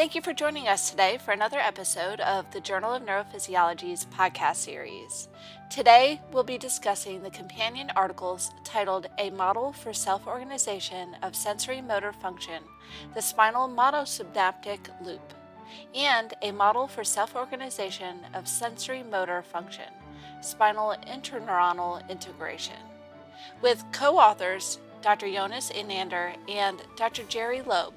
Thank you for joining us today for another episode of the Journal of Neurophysiology's podcast series. Today, we'll be discussing the companion articles titled A Model for Self Organization of Sensory Motor Function, the Spinal Monosynaptic Loop, and A Model for Self Organization of Sensory Motor Function, Spinal Interneuronal Integration, with co authors Dr. Jonas Enander and Dr. Jerry Loeb.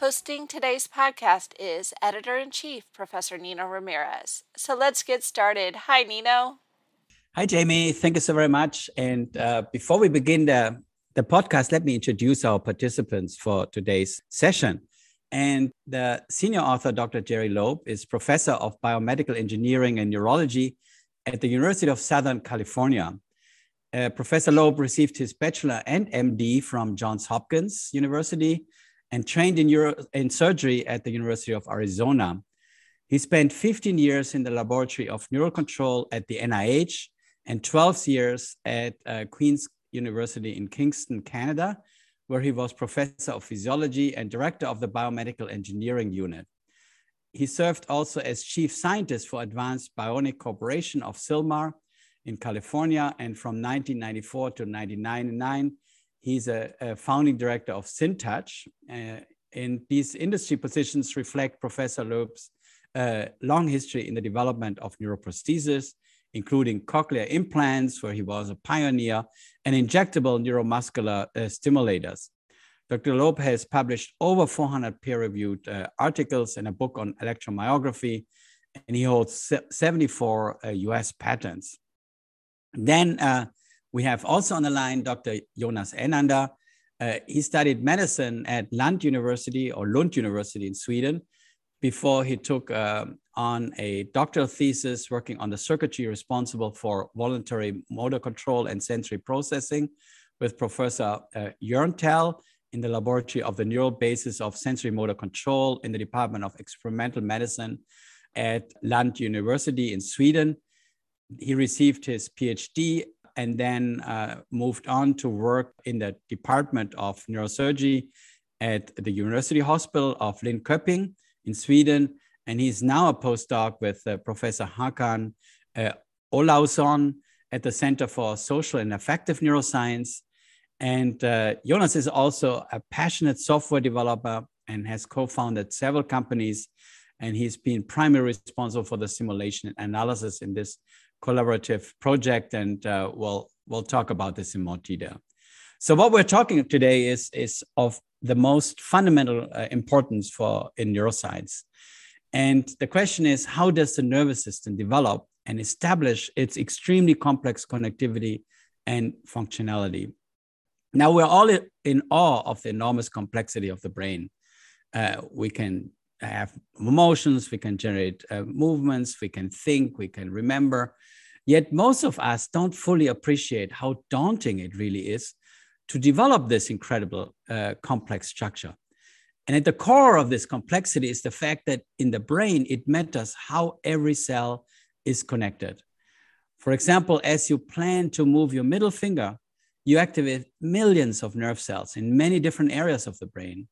Hosting today's podcast is Editor in Chief, Professor Nino Ramirez. So let's get started. Hi, Nino. Hi, Jamie. Thank you so very much. And uh, before we begin the, the podcast, let me introduce our participants for today's session. And the senior author, Dr. Jerry Loeb, is professor of biomedical engineering and neurology at the University of Southern California. Uh, professor Loeb received his bachelor and MD from Johns Hopkins University and trained in, Euro- in surgery at the University of Arizona. He spent 15 years in the laboratory of neural control at the NIH and 12 years at uh, Queen's University in Kingston, Canada, where he was professor of physiology and director of the biomedical engineering unit. He served also as chief scientist for Advanced Bionic Corporation of Sylmar in California, and from 1994 to 1999, He's a, a founding director of SynTouch. Uh, and these industry positions reflect Professor Loeb's uh, long history in the development of neuroprosthesis, including cochlear implants, where he was a pioneer, and injectable neuromuscular uh, stimulators. Dr. Loeb has published over 400 peer-reviewed uh, articles and a book on electromyography, and he holds 74 US uh, patents. Then uh, we have also on the line Dr. Jonas Enander. Uh, he studied medicine at Lund University or Lund University in Sweden before he took uh, on a doctoral thesis working on the circuitry responsible for voluntary motor control and sensory processing with Professor uh, in the laboratory of the neural basis of sensory motor control in the Department of Experimental Medicine at Lund University in Sweden. He received his PhD and then uh, moved on to work in the Department of Neurosurgery at the University Hospital of Linköping in Sweden. And he's now a postdoc with uh, Professor Hakan uh, at the Center for Social and Affective Neuroscience. And uh, Jonas is also a passionate software developer and has co founded several companies. And he's been primarily responsible for the simulation and analysis in this collaborative project, and uh, we'll we'll talk about this in more detail. So, what we're talking today is is of the most fundamental uh, importance for in neuroscience, and the question is, how does the nervous system develop and establish its extremely complex connectivity and functionality? Now, we're all in awe of the enormous complexity of the brain. Uh, we can have emotions, we can generate uh, movements, we can think, we can remember. Yet most of us don't fully appreciate how daunting it really is to develop this incredible uh, complex structure. And at the core of this complexity is the fact that in the brain, it matters how every cell is connected. For example, as you plan to move your middle finger, you activate millions of nerve cells in many different areas of the brain.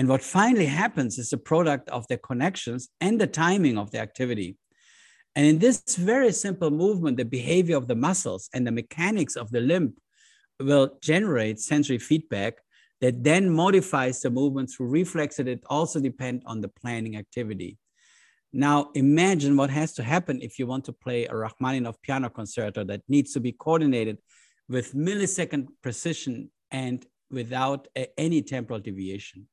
And what finally happens is a product of the connections and the timing of the activity. And in this very simple movement, the behavior of the muscles and the mechanics of the limb will generate sensory feedback that then modifies the movement through reflexes that also depend on the planning activity. Now, imagine what has to happen if you want to play a Rachmaninoff piano concerto that needs to be coordinated with millisecond precision and without any temporal deviation.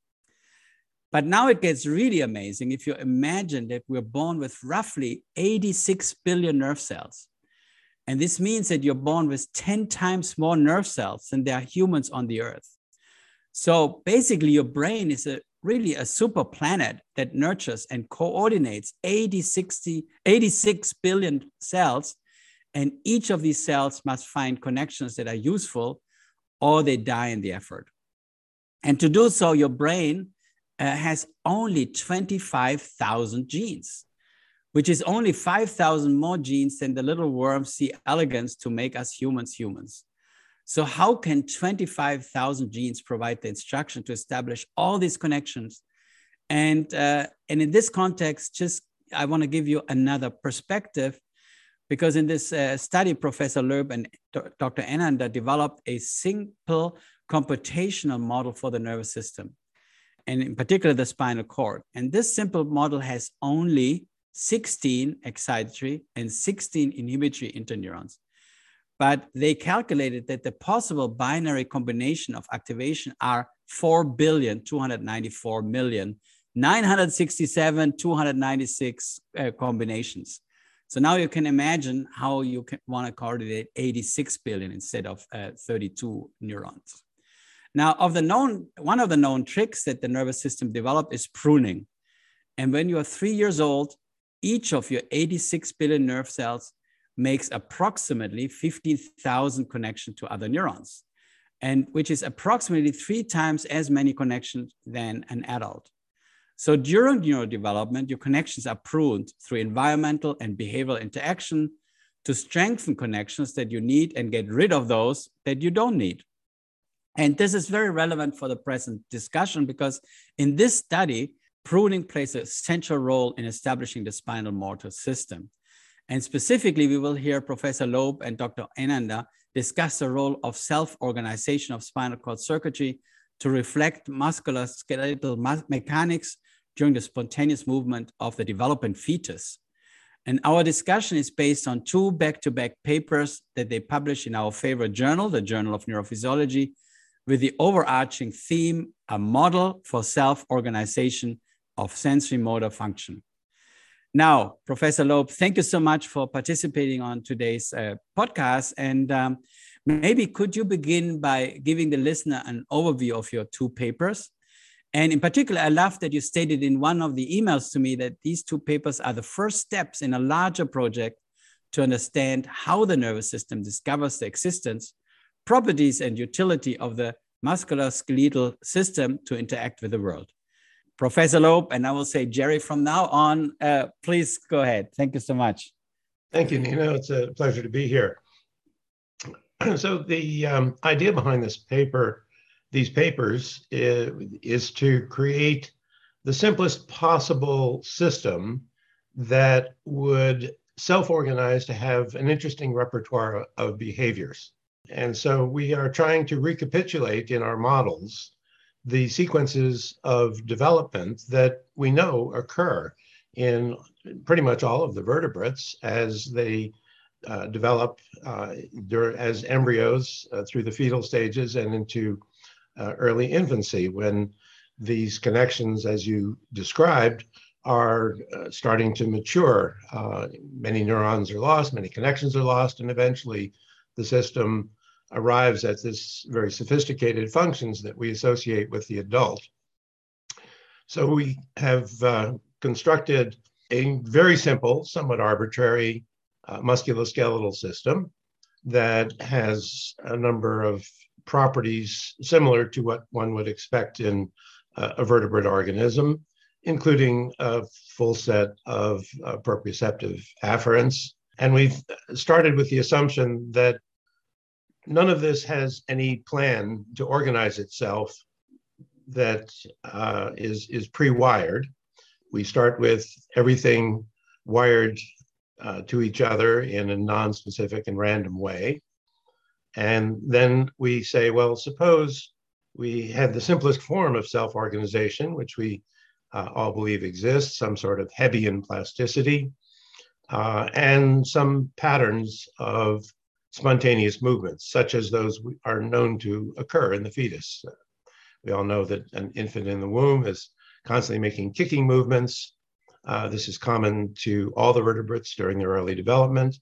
But now it gets really amazing if you imagine that we're born with roughly 86 billion nerve cells. And this means that you're born with 10 times more nerve cells than there are humans on the earth. So basically, your brain is a really a super planet that nurtures and coordinates 80, 60, 86 billion cells. And each of these cells must find connections that are useful or they die in the effort. And to do so, your brain uh, has only 25,000 genes, which is only 5,000 more genes than the little worm C. elegans to make us humans humans. So how can 25,000 genes provide the instruction to establish all these connections And, uh, and in this context, just I want to give you another perspective because in this uh, study, Professor Loeb and Dr. Enander developed a simple computational model for the nervous system, and in particular the spinal cord. And this simple model has only 16 excitatory and 16 inhibitory interneurons. But they calculated that the possible binary combination of activation are 4 billion, 294 million, 967, 296 uh, combinations. So now you can imagine how you can want to coordinate 86 billion instead of uh, 32 neurons. Now, of the known, one of the known tricks that the nervous system developed is pruning. And when you are three years old, each of your 86 billion nerve cells makes approximately 50,000 connections to other neurons, and which is approximately three times as many connections than an adult. So during neurodevelopment, your connections are pruned through environmental and behavioral interaction to strengthen connections that you need and get rid of those that you don't need. And this is very relevant for the present discussion because in this study, pruning plays a central role in establishing the spinal motor system. And specifically, we will hear Professor Loeb and Dr. Enander discuss the role of self-organization of spinal cord circuitry to reflect musculoskeletal mechanics during the spontaneous movement of the developing fetus. And our discussion is based on two back-to-back papers that they published in our favorite journal, the Journal of Neurophysiology, with the overarching theme, a model for self-organization of sensory motor function. Now, Professor Loeb, thank you so much for participating on today's uh, podcast. And um, maybe could you begin by giving the listener an overview of your two papers? And in particular, I love that you stated in one of the emails to me that these two papers are the first steps in a larger project to understand how the nervous system discovers the existence, properties, and utility of the musculoskeletal system to interact with the world. Professor Loeb, and I will say Jerry from now on, uh, please go ahead. Thank you so much. Thank you, Nino. It's a pleasure to be here. So the um, idea behind this paper these papers is, is to create the simplest possible system that would self-organize to have an interesting repertoire of behaviors. And so we are trying to recapitulate in our models the sequences of development that we know occur in pretty much all of the vertebrates as they uh, develop uh, as embryos uh, through the fetal stages and into uh, early infancy when these connections, as you described, are uh, starting to mature. Uh, many neurons are lost, many connections are lost, and eventually the system arrives at this very sophisticated functions that we associate with the adult. So we have uh, constructed a very simple, somewhat arbitrary uh, musculoskeletal system that has a number of properties similar to what one would expect in uh, a vertebrate organism, including a full set of uh, proprioceptive afferents. And we've started with the assumption that none of this has any plan to organize itself that uh, is is pre-wired. We start with everything wired uh, to each other in a non-specific and random way. And then we say, well, suppose we had the simplest form of self organization, which we uh, all believe exists, some sort of Hebbian plasticity, uh, and some patterns of spontaneous movements, such as those are known to occur in the fetus. We all know that an infant in the womb is constantly making kicking movements. Uh, this is common to all the vertebrates during their early development.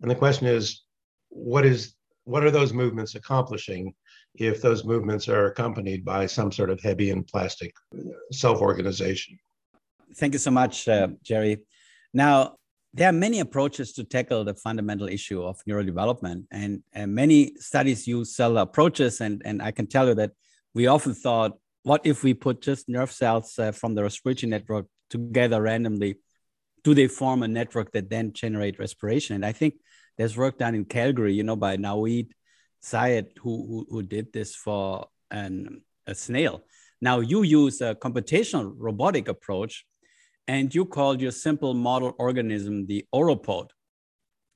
And the question is, what is what are those movements accomplishing if those movements are accompanied by some sort of Hebbian plastic self-organization? Thank you so much, uh, Jerry. Now, there are many approaches to tackle the fundamental issue of neurodevelopment, and, and many studies use cell approaches. And, and I can tell you that we often thought, what if we put just nerve cells uh, from the respiratory network together randomly? Do they form a network that then generate respiration? And I think there's work done in Calgary, you know, by Naweed Syed, who, who, who did this for an, a snail. Now you use a computational robotic approach and you called your simple model organism the oropod.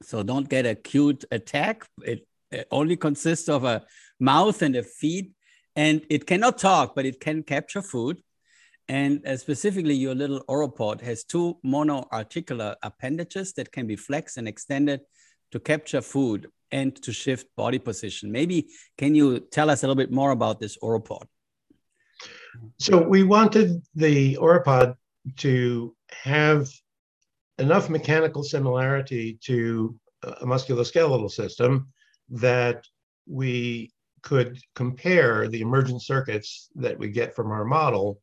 So don't get a cute attack. It, it only consists of a mouth and a feet, and it cannot talk, but it can capture food. And uh, specifically, your little oropod has two monoarticular appendages that can be flexed and extended to capture food and to shift body position. Maybe can you tell us a little bit more about this oropod? So we wanted the oropod to have enough mechanical similarity to a musculoskeletal system that we could compare the emergent circuits that we get from our model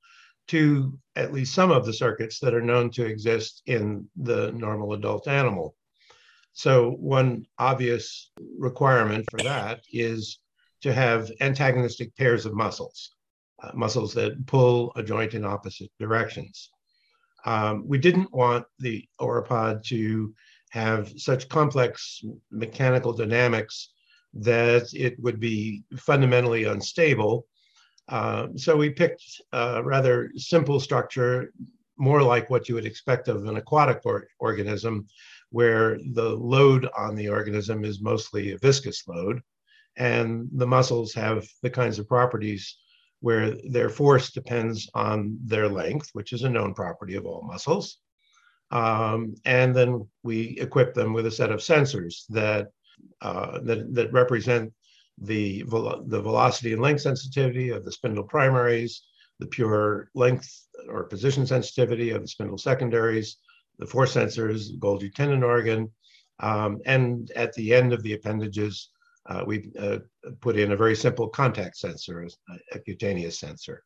to at least some of the circuits that are known to exist in the normal adult animal. So, one obvious requirement for that is to have antagonistic pairs of muscles, uh, muscles that pull a joint in opposite directions. Um, we didn't want the oropod to have such complex mechanical dynamics that it would be fundamentally unstable. Uh, so we picked a rather simple structure, more like what you would expect of an aquatic or organism, where the load on the organism is mostly a viscous load, and the muscles have the kinds of properties where their force depends on their length, which is a known property of all muscles. Um, and then we equip them with a set of sensors that uh, that, that represent the, the velocity and length sensitivity of the spindle primaries, the pure length or position sensitivity of the spindle secondaries, the force sensors, the Golgi tendon organ, um, and at the end of the appendages, uh, we uh, put in a very simple contact sensor, a cutaneous sensor.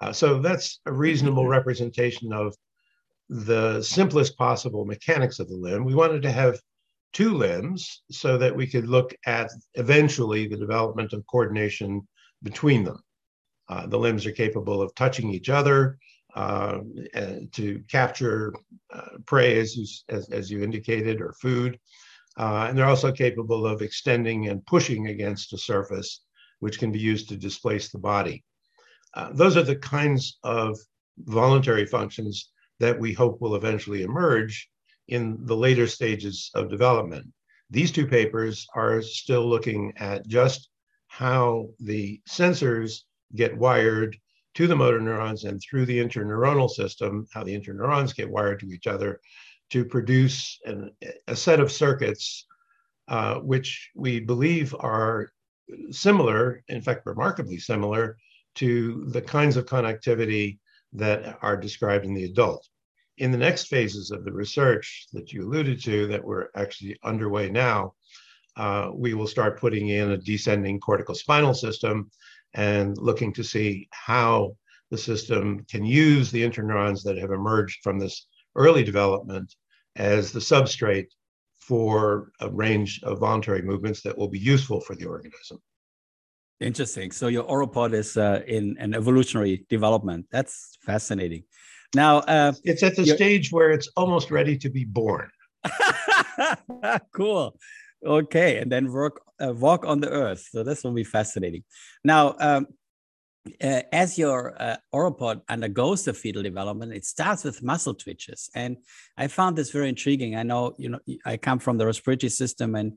Uh, so that's a reasonable representation of the simplest possible mechanics of the limb. We wanted to have two limbs so that we could look at eventually the development of coordination between them. Uh, the limbs are capable of touching each other uh, to capture uh, prey, as you, as, as you indicated, or food. Uh, and they're also capable of extending and pushing against a surface, which can be used to displace the body. Uh, those are the kinds of voluntary functions that we hope will eventually emerge in the later stages of development. These two papers are still looking at just how the sensors get wired to the motor neurons and through the interneuronal system, how the interneurons get wired to each other to produce an, a set of circuits uh, which we believe are similar, in fact, remarkably similar to the kinds of connectivity that are described in the adult. In the next phases of the research that you alluded to, that we're actually underway now, uh, we will start putting in a descending cortical spinal system and looking to see how the system can use the interneurons that have emerged from this early development as the substrate for a range of voluntary movements that will be useful for the organism. Interesting. So your oropod is uh, in an evolutionary development. That's fascinating. Now uh, it's at the stage where it's almost ready to be born. cool. Okay, and then work uh, walk on the earth. So this will be fascinating. Now, um, uh, as your uh, oropod undergoes the fetal development, it starts with muscle twitches, and I found this very intriguing. I know, you know, I come from the respiratory system, and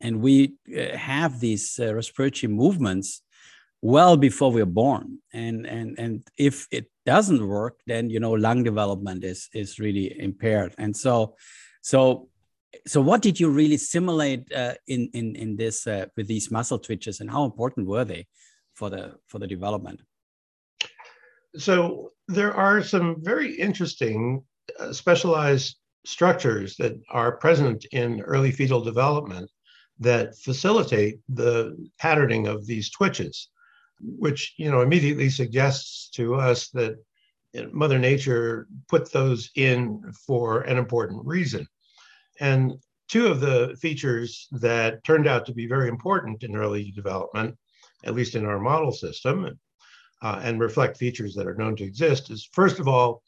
and we uh, have these uh, respiratory movements well before we're born, and and and if it doesn't work, then you know, lung development is is really impaired, and so so. So, what did you really simulate uh, in in in this uh, with these muscle twitches, and how important were they? For the for the development? So there are some very interesting uh, specialized structures that are present in early fetal development that facilitate the patterning of these twitches, which you know immediately suggests to us that Mother Nature put those in for an important reason. And two of the features that turned out to be very important in early development at least in our model system, uh, and reflect features that are known to exist is first of all,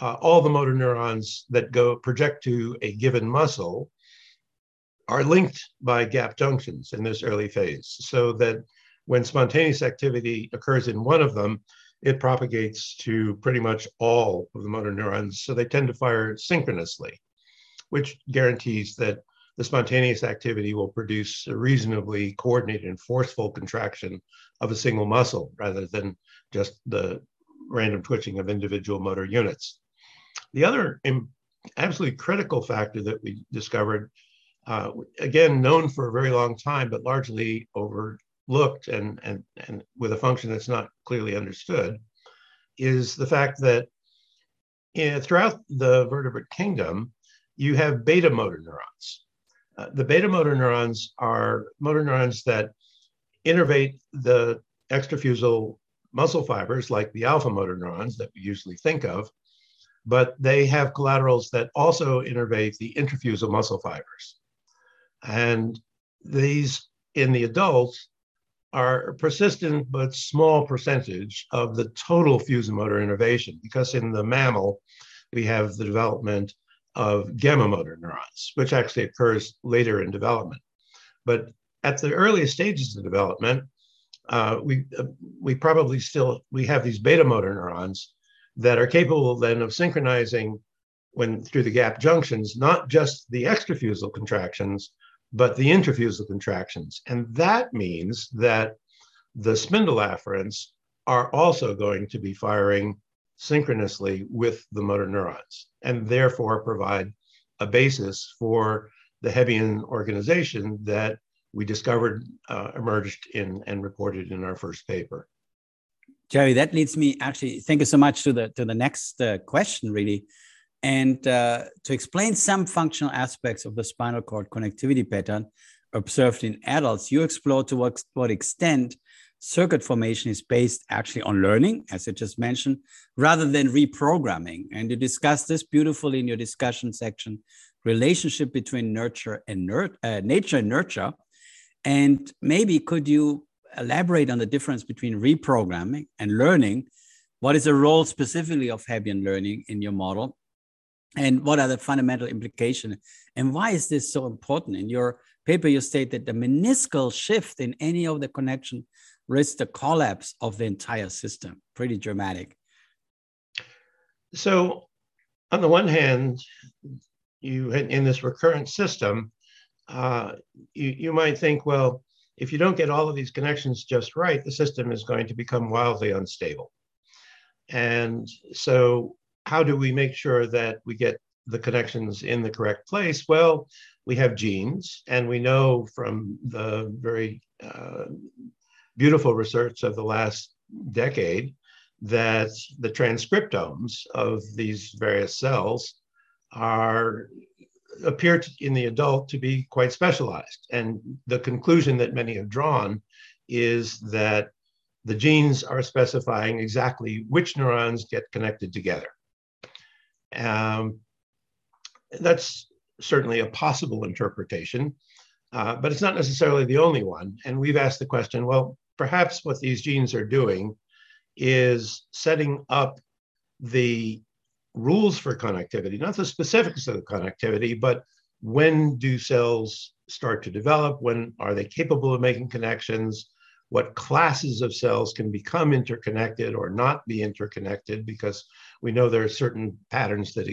uh, all the motor neurons that go project to a given muscle are linked by gap junctions in this early phase, so that when spontaneous activity occurs in one of them, it propagates to pretty much all of the motor neurons. So they tend to fire synchronously, which guarantees that the spontaneous activity will produce a reasonably coordinated and forceful contraction of a single muscle rather than just the random twitching of individual motor units. The other absolutely critical factor that we discovered, uh, again, known for a very long time, but largely overlooked and, and, and with a function that's not clearly understood, is the fact that in, throughout the vertebrate kingdom, you have beta motor neurons. Uh, the beta motor neurons are motor neurons that innervate the extrafusal muscle fibers like the alpha motor neurons that we usually think of, but they have collaterals that also innervate the intrafusal muscle fibers. And these in the adults are persistent but small percentage of the total fusomotor innervation because in the mammal, we have the development of gamma motor neurons, which actually occurs later in development. But at the earliest stages of development, uh, we uh, we probably still we have these beta motor neurons that are capable then of synchronizing when through the gap junctions not just the extrafusal contractions but the intrafusal contractions and that means that the spindle afferents are also going to be firing synchronously with the motor neurons and therefore provide a basis for the Hebbian organization that we discovered uh, emerged in and reported in our first paper. Jerry, that leads me actually. Thank you so much to the to the next uh, question, really, and uh, to explain some functional aspects of the spinal cord connectivity pattern observed in adults. You explore to what, what extent circuit formation is based actually on learning, as I just mentioned, rather than reprogramming. And you discuss this beautifully in your discussion section: relationship between nurture and nur- uh, nature and nurture and maybe could you elaborate on the difference between reprogramming and learning? What is the role specifically of Hebbian learning in your model? And what are the fundamental implications? And why is this so important? In your paper, you state that the meniscal shift in any of the connection risks the collapse of the entire system. Pretty dramatic. So, on the one hand, you in this recurrent system, uh, you, you might think, well, if you don't get all of these connections just right, the system is going to become wildly unstable. And so, how do we make sure that we get the connections in the correct place? Well, we have genes, and we know from the very uh, beautiful research of the last decade that the transcriptomes of these various cells are appear to, in the adult to be quite specialized. And the conclusion that many have drawn is that the genes are specifying exactly which neurons get connected together. Um, that's certainly a possible interpretation, uh, but it's not necessarily the only one. And we've asked the question well, perhaps what these genes are doing is setting up the rules for connectivity, not the specifics of the connectivity, but when do cells start to develop? When are they capable of making connections? What classes of cells can become interconnected or not be interconnected? Because we know there are certain patterns that,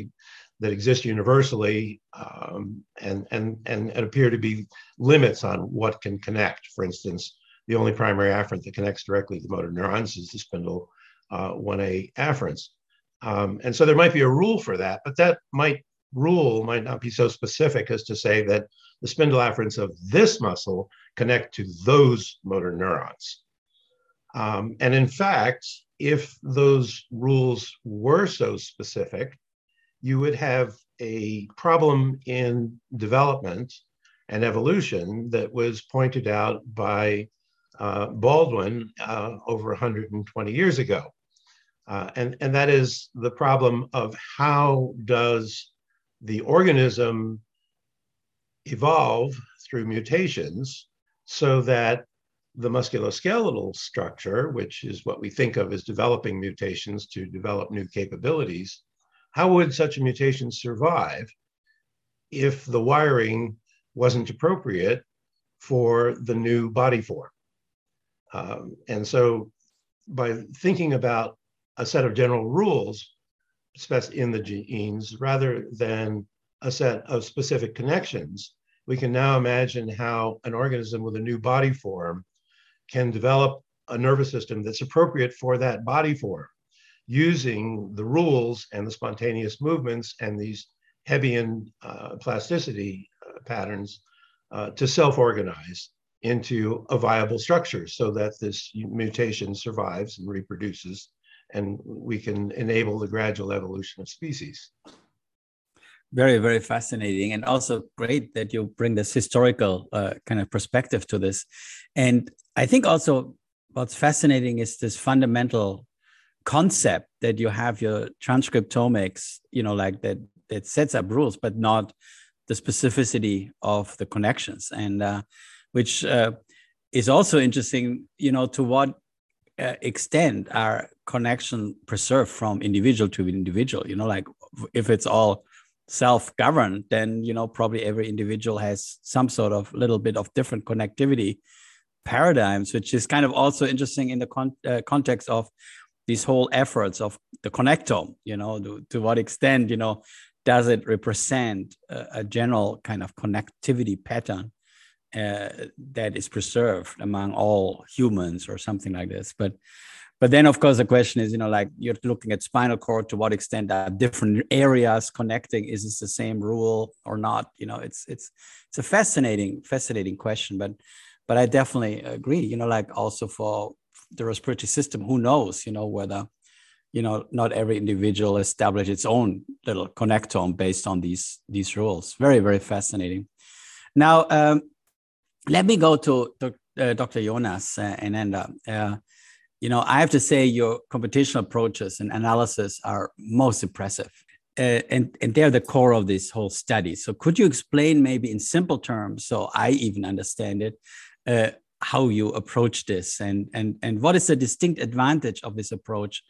that exist universally um, and, and, and, and appear to be limits on what can connect. For instance, the only primary afferent that connects directly to the motor neurons is the spindle uh, 1A afferents. Um, and so there might be a rule for that, but that might rule might not be so specific as to say that the spindle afferents of this muscle connect to those motor neurons. Um, and in fact, if those rules were so specific, you would have a problem in development and evolution that was pointed out by uh, Baldwin uh, over 120 years ago. Uh, and, and that is the problem of how does the organism evolve through mutations so that the musculoskeletal structure, which is what we think of as developing mutations to develop new capabilities, how would such a mutation survive if the wiring wasn't appropriate for the new body form? Um, and so by thinking about a set of general rules in the genes rather than a set of specific connections, we can now imagine how an organism with a new body form can develop a nervous system that's appropriate for that body form using the rules and the spontaneous movements and these Hebbian uh, plasticity uh, patterns uh, to self-organize into a viable structure so that this mutation survives and reproduces and we can enable the gradual evolution of species. Very very fascinating and also great that you bring this historical uh, kind of perspective to this. And i think also what's fascinating is this fundamental concept that you have your transcriptomics you know like that that sets up rules but not the specificity of the connections. And uh, which uh, is also interesting you know to what uh, extent are connection preserved from individual to individual you know like if it's all self-governed then you know probably every individual has some sort of little bit of different connectivity paradigms which is kind of also interesting in the con- uh, context of these whole efforts of the connectome you know to, to what extent you know does it represent a, a general kind of connectivity pattern uh, that is preserved among all humans or something like this? But but then of course the question is you know like you're looking at spinal cord to what extent are different areas connecting? Is this the same rule or not? You know it's it's it's a fascinating fascinating question but but i definitely agree you know like also for the respiratory system who knows you know whether you know not every individual establish its own little connectome based on these these rules very very fascinating now um, let me go to, uh, dr jonas uh, Enander. Uh, you know, I have to say your computational approaches and analysis are most impressive. Uh, and, and they're the core of this whole study. So could you explain maybe in simple terms, so I even understand it, uh, how you approach this and, and, and what is the distinct advantage of this approach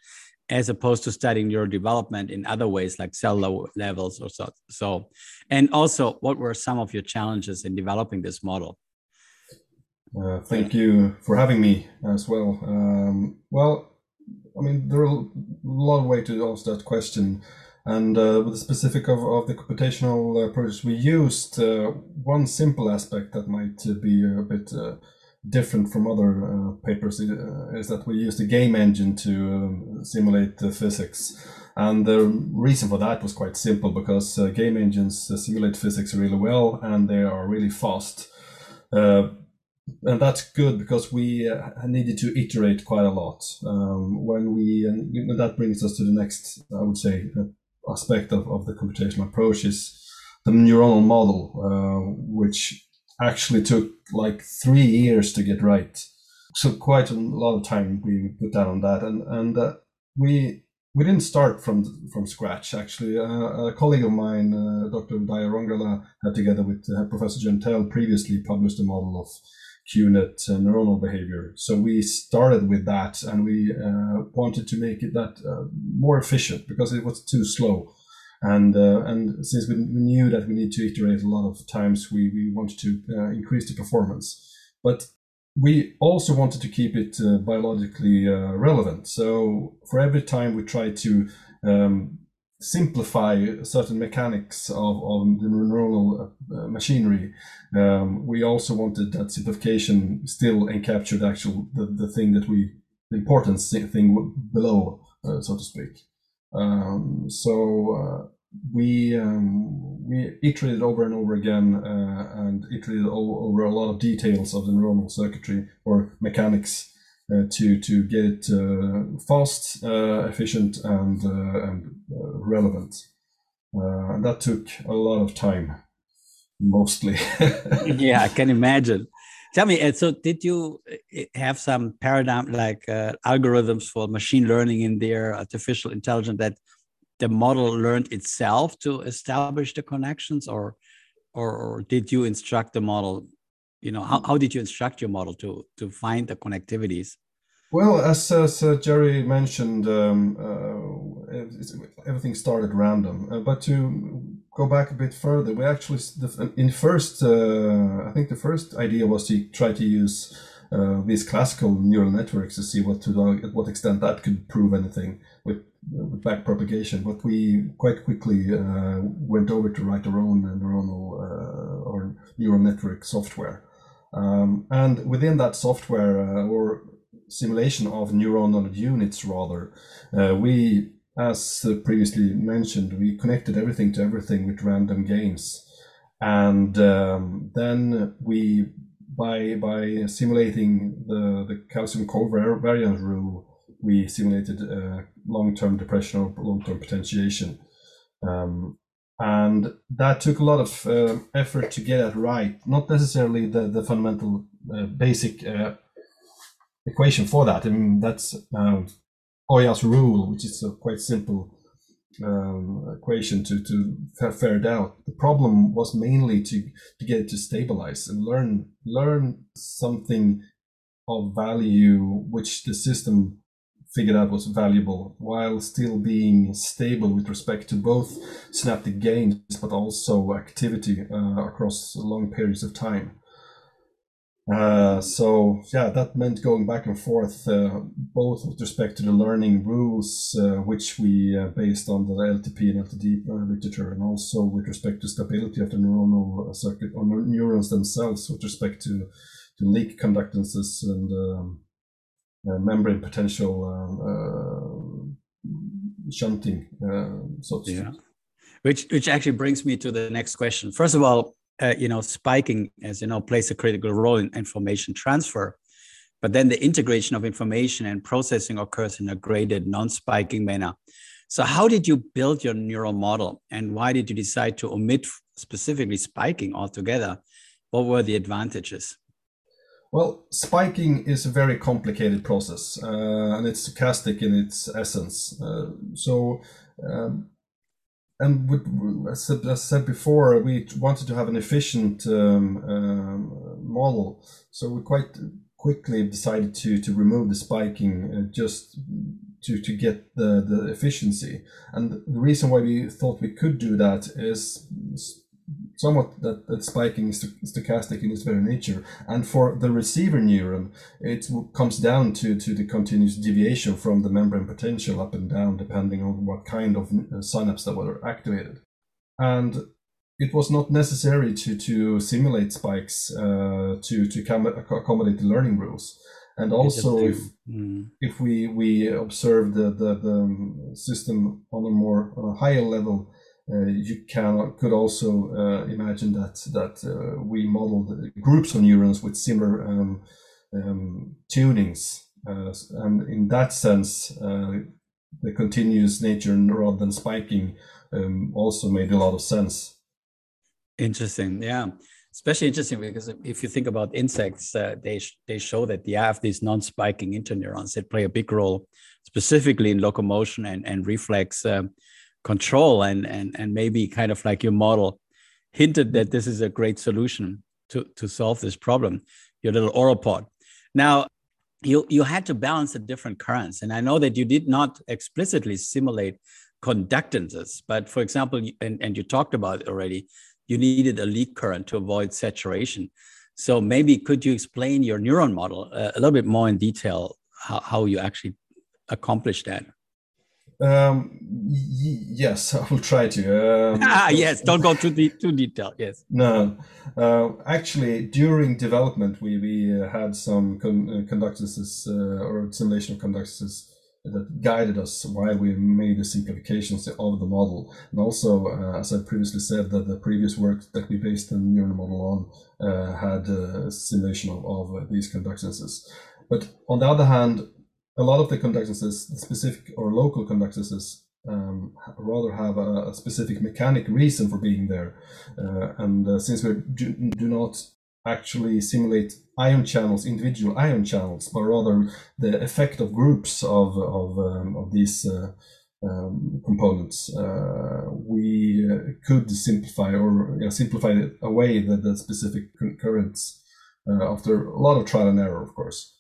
as opposed to studying neurodevelopment in other ways like cell levels or so, so and also what were some of your challenges in developing this model uh, thank you for having me as well. Um, well, I mean, there are a lot of ways to answer that question. And uh, with the specific of, of the computational approaches we used, uh, one simple aspect that might be a bit uh, different from other uh, papers is that we used a game engine to um, simulate the physics. And the reason for that was quite simple because game engines simulate physics really well and they are really fast. Uh, and that's good because we uh, needed to iterate quite a lot. Um, when we and that brings us to the next, I would say, uh, aspect of, of the computational approach is the neuronal model, uh, which actually took like three years to get right. So quite a lot of time we put down on that, and and uh, we we didn't start from from scratch. Actually, uh, a colleague of mine, uh, Dr. Daya had together with Professor Jörntell previously published a model of cuneate uh, neuronal behavior. So we started with that and we uh, wanted to make it that uh, more efficient because it was too slow. And uh, and since we, knew that we need to iterate a lot of times, we, we wanted to uh, increase the performance. But we also wanted to keep it uh, biologically relevant. So for every time we try to um, simplify certain mechanics of, of the neuronal uh, machinery. Um, we also wanted that simplification still encaptured actual the, the thing that we the importance thing below, uh, so to speak. Um, so uh, we um, we iterated over and over again uh, and iterated over a lot of details of the neuronal circuitry or mechanics uh, to to get it uh, fast, uh, efficient, and and relevant. that took a lot of time, mostly. yeah, I can imagine. Tell me, so did you have some paradigm like uh, algorithms for machine learning in there, artificial intelligence that the model learned itself to establish the connections, or, or, or did you instruct the model? You know how, how did you instruct your model to to find the connectivities well as, as uh, jerry mentioned um, uh, everything started random uh, but to go back a bit further we actually in first uh, i think the first idea was to try to use uh, these classical neural networks to see what to at what extent that could prove anything with, with back propagation. But we quite quickly uh, went over to write our own neuronal uh, or neural network software. Um, and within that software uh, or simulation of neuronal units, rather, uh, we, as previously mentioned, we connected everything to everything with random gains. And um, then we by by simulating the the calcium covariance rule, we simulated uh, long-term depression or long-term potentiation, um, and that took a lot of uh, effort to get it right. Not necessarily the the fundamental uh, basic uh, equation for that. I mean that's Oja's rule, which is a quite simple um, equation to to ferret out. The problem was mainly to to get it to stabilize and learn learn something of value which the system figured out was valuable while still being stable with respect to both synaptic gains but also activity uh, across long periods of time. Uh, so yeah, that meant going back and forth, uh, both with respect to the learning rules, uh, which we uh, based on the LTP and LTD uh, literature, and also with respect to stability of the neuronal circuit or neurons themselves, with respect to, to leak conductances and um, membrane potential shunting, so yeah. Which, which actually brings me to the next question. First of all, uh, you know, spiking, as you know, plays a critical role in information transfer. But then the integration of information and processing occurs in a graded, non-spiking manner. So, how did you build your neural model, and why did you decide to omit specifically spiking altogether? What were the advantages? Well, spiking is a very complicated process, uh, and it's stochastic in its essence. Uh, so, um, and as I said before, we wanted to have an efficient um, um, model, so we quite quickly decided to to remove the spiking uh, just to to get the the efficiency. And the reason why we thought we could do that is somewhat that, that spiking is stochastic in its very nature. And for the receiver neuron, it comes down to, to the continuous deviation from the membrane potential up and down, depending on what kind of uh, synapse that were activated. And it was not necessary to, to simulate spikes uh, to, to accommodate the learning rules. And also, if mm. if we we observe the, the, the system on a more on a higher level, you can could also uh, imagine that that uh, we modeled groups of neurons with similar um, um, tunings, and in that sense, the continuous nature rather than spiking um, also made a lot of sense. Interesting, yeah especially interesting because if you think about insects, uh, they they show that they have these non-spiking interneurons that play a big role, specifically in locomotion and and reflex uh, control and and and maybe kind of like your model hinted that this is a great solution to to solve this problem your little oral oropod now you you had to balance the different currents and i know that you did not explicitly simulate conductances but for example and, and you talked about it already you needed a leak current to avoid saturation. So maybe could you explain your neuron model uh, a little bit more in detail how, how you actually accomplished that um, y- yes, I will try to. Um, ah, yes, don't go too de- too detailed. Yes. No, uh, actually, during development, we we uh, had some con- uh, conductances uh, or simulation of conductances that guided us while we made the simplifications of the model. And also, uh, as I previously said, that the previous work that we based the neural model on uh, had a simulation of, of these conductances. But on the other hand, a lot of the conductances, the specific or local conductances, um, rather have a, a, specific mechanic reason for being there. Uh, and uh, since we do, do, not actually simulate ion channels, individual ion channels, but rather the effect of groups of, of, um, of these uh, um, components, uh, we uh, could simplify or simplify away the, the specific currents uh, after a lot of trial and error, of course.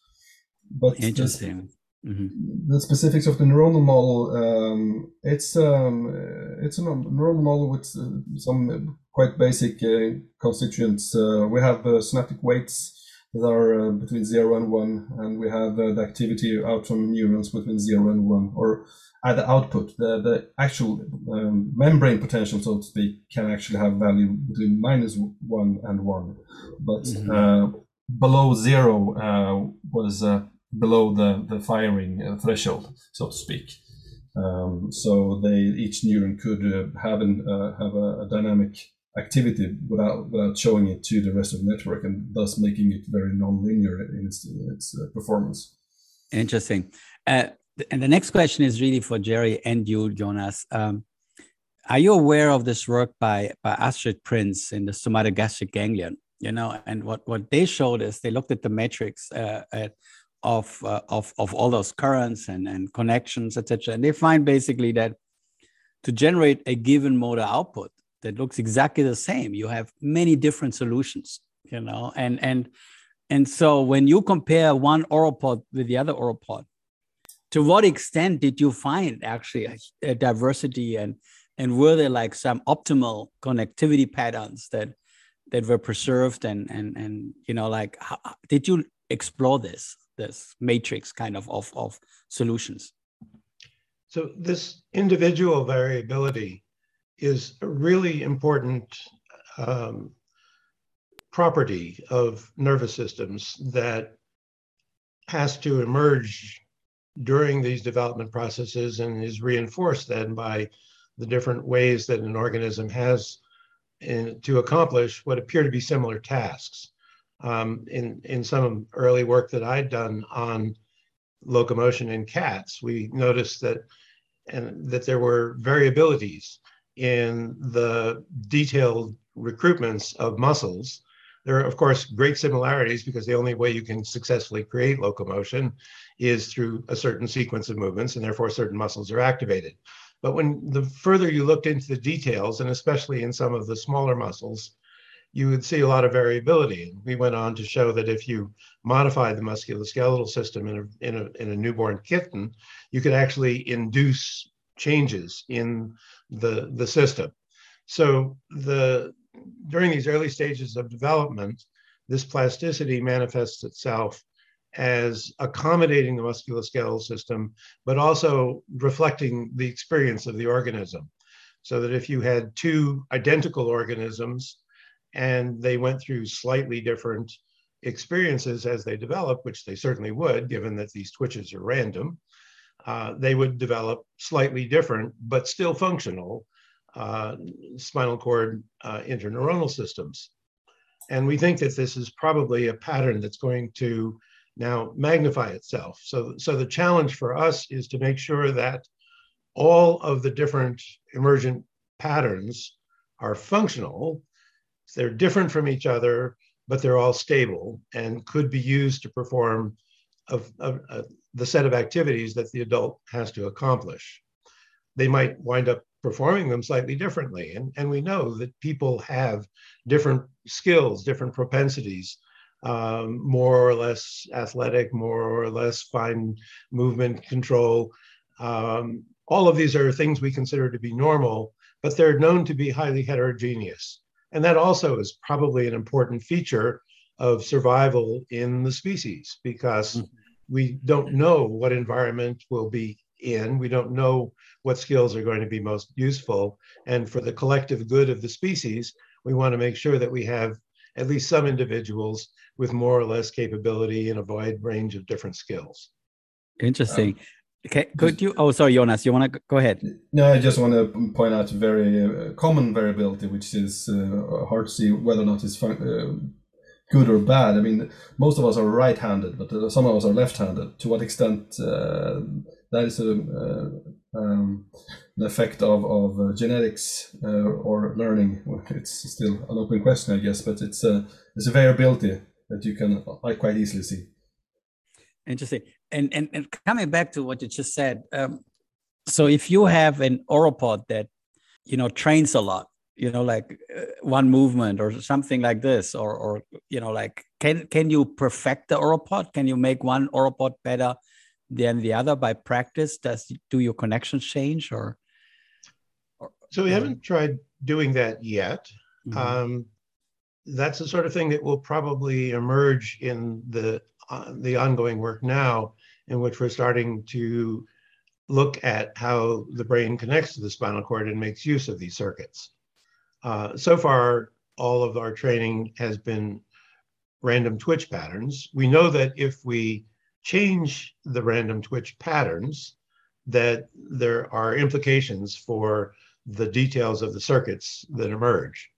But Interesting. Mm-hmm. The specifics of the neuronal model, um, it's um, it's a neuronal model with uh, some quite basic uh, constituents. Uh, we have uh, synaptic weights that are uh, between zero and one, and we have uh, the activity out from neurons between zero and one, or at the output, the, the actual um, membrane potential, so to speak, can actually have value between minus one and one, but mm-hmm. uh, below zero uh, was uh, below the the firing uh, threshold, so to speak. Um, so they each neuron could have an have a, a dynamic activity without without showing it to the rest of the network and thus making it very nonlinear in its, in its uh, performance. Interesting. Uh, and the next question is really for Jerry and you, Jonas. Um, are you aware of this work by, by Astrid Prinz in the stomatogastric ganglion? You know, and what, what they showed is they looked at the matrix uh, at, of, uh, of, of all those currents and, and connections, etc. And they find basically that to generate a given motor output, that looks exactly the same you have many different solutions you know and and and so when you compare one oropod with the other oropod to what extent did you find actually a, a diversity and and were there like some optimal connectivity patterns that that were preserved and and and you know like how, did you explore this this matrix kind of of, of solutions so this individual variability is a really important um, property of nervous systems that has to emerge during these development processes and is reinforced then by the different ways that an organism has in, to accomplish what appear to be similar tasks. Um, in, in some early work that I'd done on locomotion in cats, we noticed that and that there were variabilities in the detailed recruitments of muscles. There are, of course, great similarities because the only way you can successfully create locomotion is through a certain sequence of movements, and therefore certain muscles are activated. But when the further you looked into the details, and especially in some of the smaller muscles, you would see a lot of variability. We went on to show that if you modify the musculoskeletal system in a, in a, in a newborn kitten, you could actually induce changes in the, the system. So the during these early stages of development, this plasticity manifests itself as accommodating the musculoskeletal system, but also reflecting the experience of the organism. So that if you had two identical organisms and they went through slightly different experiences as they develop, which they certainly would, given that these twitches are random, uh, they would develop slightly different, but still functional uh, spinal cord uh, interneuronal systems. And we think that this is probably a pattern that's going to now magnify itself. So, so the challenge for us is to make sure that all of the different emergent patterns are functional. They're different from each other, but they're all stable and could be used to perform a, a, a, the set of activities that the adult has to accomplish. They might wind up performing them slightly differently. And, and we know that people have different skills, different propensities, um, more or less athletic, more or less fine movement control. Um, all of these are things we consider to be normal, but they're known to be highly heterogeneous. And that also is probably an important feature of survival in the species because mm-hmm we don't know what environment we'll be in. We don't know what skills are going to be most useful. And for the collective good of the species, we want to make sure that we have at least some individuals with more or less capability in a wide range of different skills. Interesting. Okay, could you? Oh, sorry, Jonas, you want to go ahead? No, I just want to point out a very uh, common variability, which is uh, hard to see whether or not it's fun- uh, good or bad. I mean, most of us are right-handed, but some of us are left-handed. To what extent uh, that is a, uh, um, an effect of, of uh, genetics uh, or learning, it's still an open question, I guess. But it's a it's a variability that you can quite easily see. Interesting. And and, and coming back to what you just said, um, so if you have an oropod that you know trains a lot you know like uh, one movement or something like this or or you know like can can you perfect the oropod can you make one oropod better than the other by practice? Does do your connections change or, or so we haven't tried doing that yet. Mm-hmm. um, that's the sort of thing that will probably emerge in the uh, the ongoing work now, in which we're starting to look at how the brain connects to the spinal cord and makes use of these circuits. Uh, so far, all of our training has been random twitch patterns. We know that if we change the random twitch patterns, that there are implications for the details of the circuits that emerge.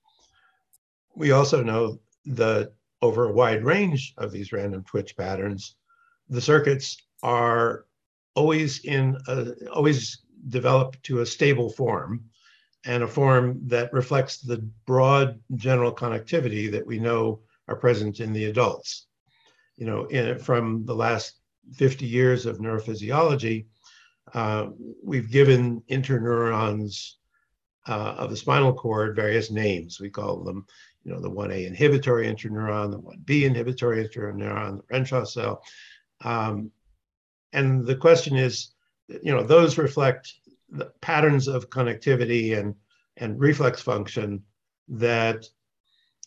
We also know that over a wide range of these random twitch patterns, the circuits are always in a, always develop to a stable form and a form that reflects the broad general connectivity that we know are present in the adults. You know, in, from the last 50 years of neurophysiology, uh, we've given interneurons uh, of the spinal cord various names. We call them, you know, the 1A inhibitory interneuron, the 1B inhibitory interneuron, the Renshaw cell. Um, and the question is, you know, those reflect the patterns of connectivity and, and reflex function that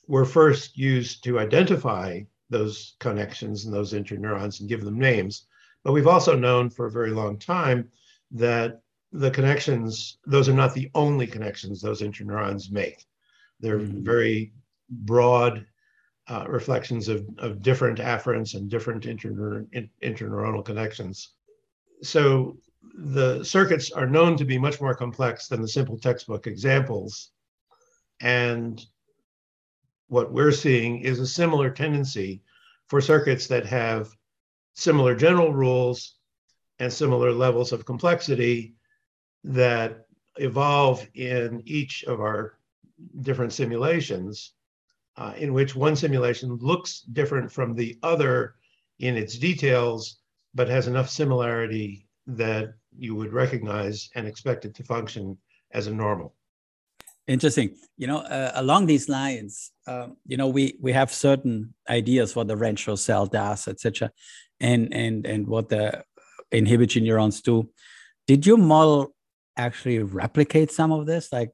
were first used to identify those connections and those interneurons and give them names. But we've also known for a very long time that the connections, those are not the only connections those interneurons make. They're mm-hmm. very broad uh, reflections of, of different afferents and different interneur- interneuronal connections. So the circuits are known to be much more complex than the simple textbook examples. And what we're seeing is a similar tendency for circuits that have similar general rules and similar levels of complexity that evolve in each of our different simulations, uh, in which one simulation looks different from the other in its details, but has enough similarity that you would recognize and expect it to function as a normal. Interesting. You know, uh, along these lines, um, you know, we we have certain ideas what the Renshaw cell does, etc., and and and what the inhibitory neurons do. Did you model actually replicate some of this? Like,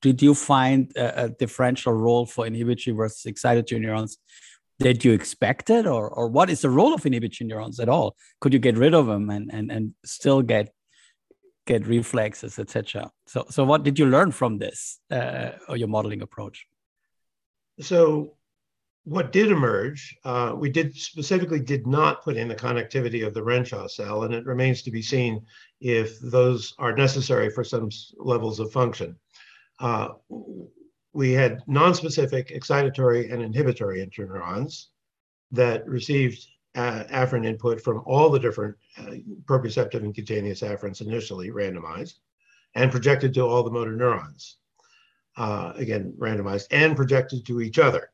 did you find a, a differential role for inhibitory versus excitatory neurons that you expected, or or what is the role of inhibitory neurons at all? Could you get rid of them and and and still get get reflexes, etc. So, so what did you learn from this uh, or your modeling approach? So, what did emerge, uh, we did specifically did not put in the connectivity of the Renshaw cell, and it remains to be seen if those are necessary for some levels of function. Uh, we had non-specific excitatory and inhibitory interneurons that received uh, afferent input from all the different uh, proprioceptive and cutaneous afferents initially randomized and projected to all the motor neurons. Uh, again, randomized and projected to each other.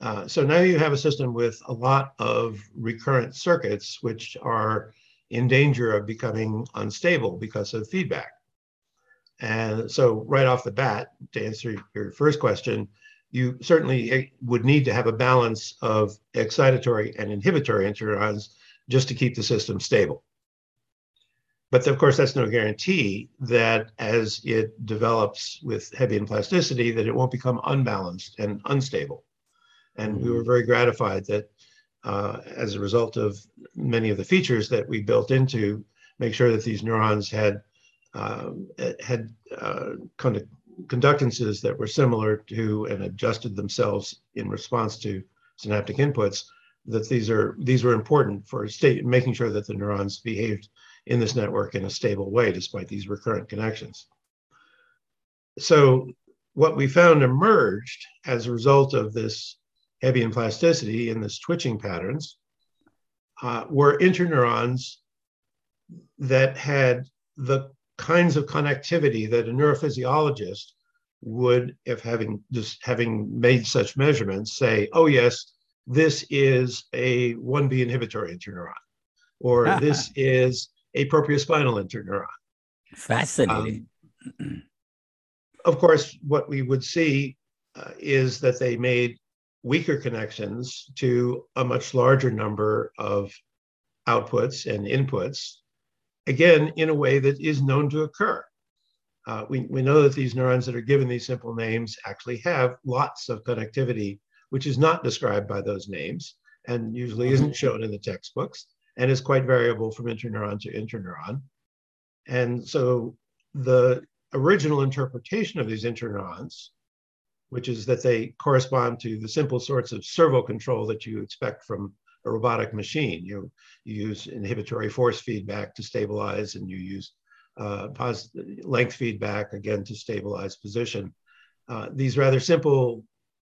Uh, so now you have a system with a lot of recurrent circuits, which are in danger of becoming unstable because of feedback. And so, right off the bat, to answer your first question, you certainly eh, would need to have a balance of excitatory and inhibitory interneurons just to keep the system stable. But of course, that's no guarantee that as it develops with Hebbian plasticity, that it won't become unbalanced and unstable. And we were very gratified that uh, as a result of many of the features that we built into make sure that these neurons had uh, had uh, kind of conductances that were similar to and adjusted themselves in response to synaptic inputs that these are these were important for state making sure that the neurons behaved in this network in a stable way despite these recurrent connections. So what we found emerged as a result of this Hebbian plasticity in this twitching patterns uh, were interneurons that had the kinds of connectivity that a neurophysiologist would, if having just having made such measurements, say, oh yes, this is a 1B inhibitory interneuron, or this is a propriospinal interneuron. Fascinating. Um, of course, what we would see uh, is that they made weaker connections to a much larger number of outputs and inputs again, in a way that is known to occur. Uh, we, we know that these neurons that are given these simple names actually have lots of connectivity, which is not described by those names and usually isn't mm-hmm. shown in the textbooks and is quite variable from interneuron to interneuron. And so the original interpretation of these interneurons, which is that they correspond to the simple sorts of servo control that you expect from a robotic machine. You, you use inhibitory force feedback to stabilize, and you use uh, length feedback again to stabilize position. Uh, these rather simple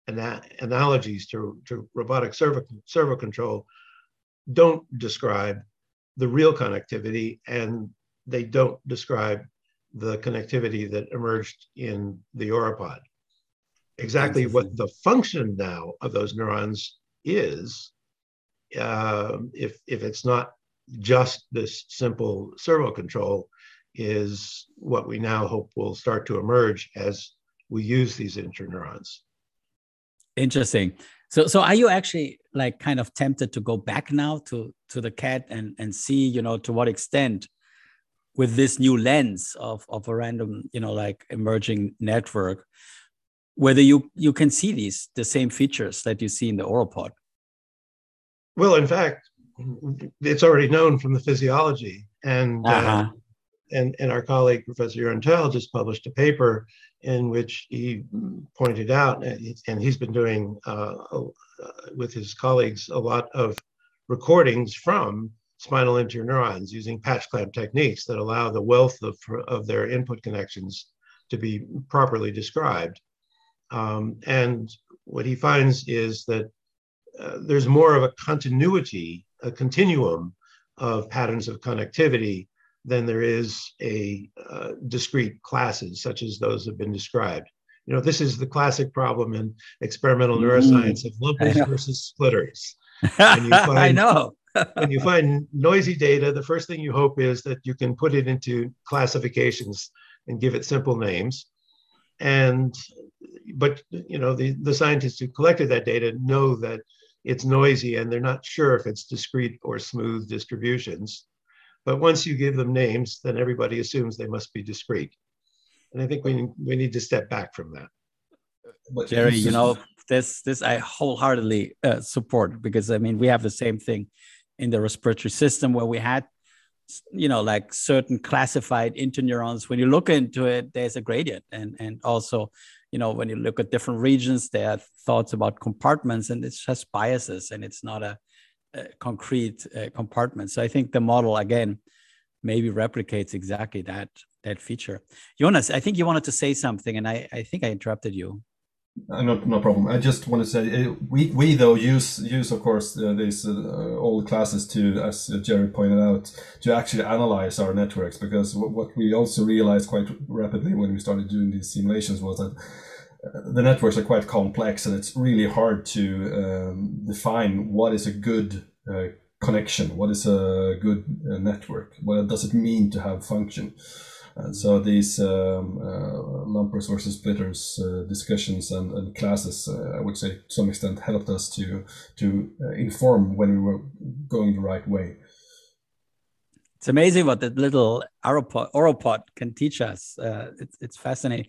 ana analogies to, to robotic servo, servo control don't describe the real connectivity and they don't describe the connectivity that emerged in the oropod. Exactly what the function now of those neurons is, uh, if, if it's not just this simple servo control, is what we now hope will start to emerge as we use these interneurons. Interesting. So, so are you actually like kind of tempted to go back now to to the cat and and see, you know, to what extent with this new lens of of a random, you know, like emerging network, whether you you can see these the same features that you see in the oral oropod? Well, in fact, it's already known from the physiology, and uh, uh-huh. uh, and and our colleague Professor Jörntell just published a paper in which he pointed out, and he's been doing uh, uh, with his colleagues a lot of recordings from spinal interneurons using patch clamp techniques that allow the wealth of, of their input connections to be properly described. Um, and what he finds is that uh, there's more of a continuity, a continuum of patterns of connectivity than there is a uh, discrete classes such as those have been described. You know, this is the classic problem in experimental mm. neuroscience of lumpers versus splitters. Find, I know. when you find noisy data, the first thing you hope is that you can put it into classifications and give it simple names. And but you know, the, the scientists who collected that data know that it's noisy and they're not sure if it's discrete or smooth distributions. But once you give them names, then everybody assumes they must be discrete. And I think we, we need to step back from that. But Jerry, you know, this this I wholeheartedly uh, support because I mean we have the same thing in the respiratory system where we had you know like certain classified interneurons when you look into it there's a gradient and and also you know when you look at different regions there are thoughts about compartments and it's just biases and it's not a uh, concrete uh, compartment. So I think the model again maybe replicates exactly that that feature. Jonas, I think you wanted to say something, and I, I think I interrupted you. Uh, no, no problem. I just want to say uh, we we though use use of course uh, these uh, old classes to, as Jerry pointed out, to actually analyze our networks because what we also realized quite rapidly when we started doing these simulations was that the networks are quite complex and it's really hard to um, define what is a good uh, connection, what is a good uh, network, what does it mean to have function. And so these um, uh, lumpers versus splitters uh, discussions and, and classes, uh, I would say, to some extent, helped us to to uh, inform when we were going the right way it's amazing what that little oropod, can teach us. Uh, it's, it's fascinating.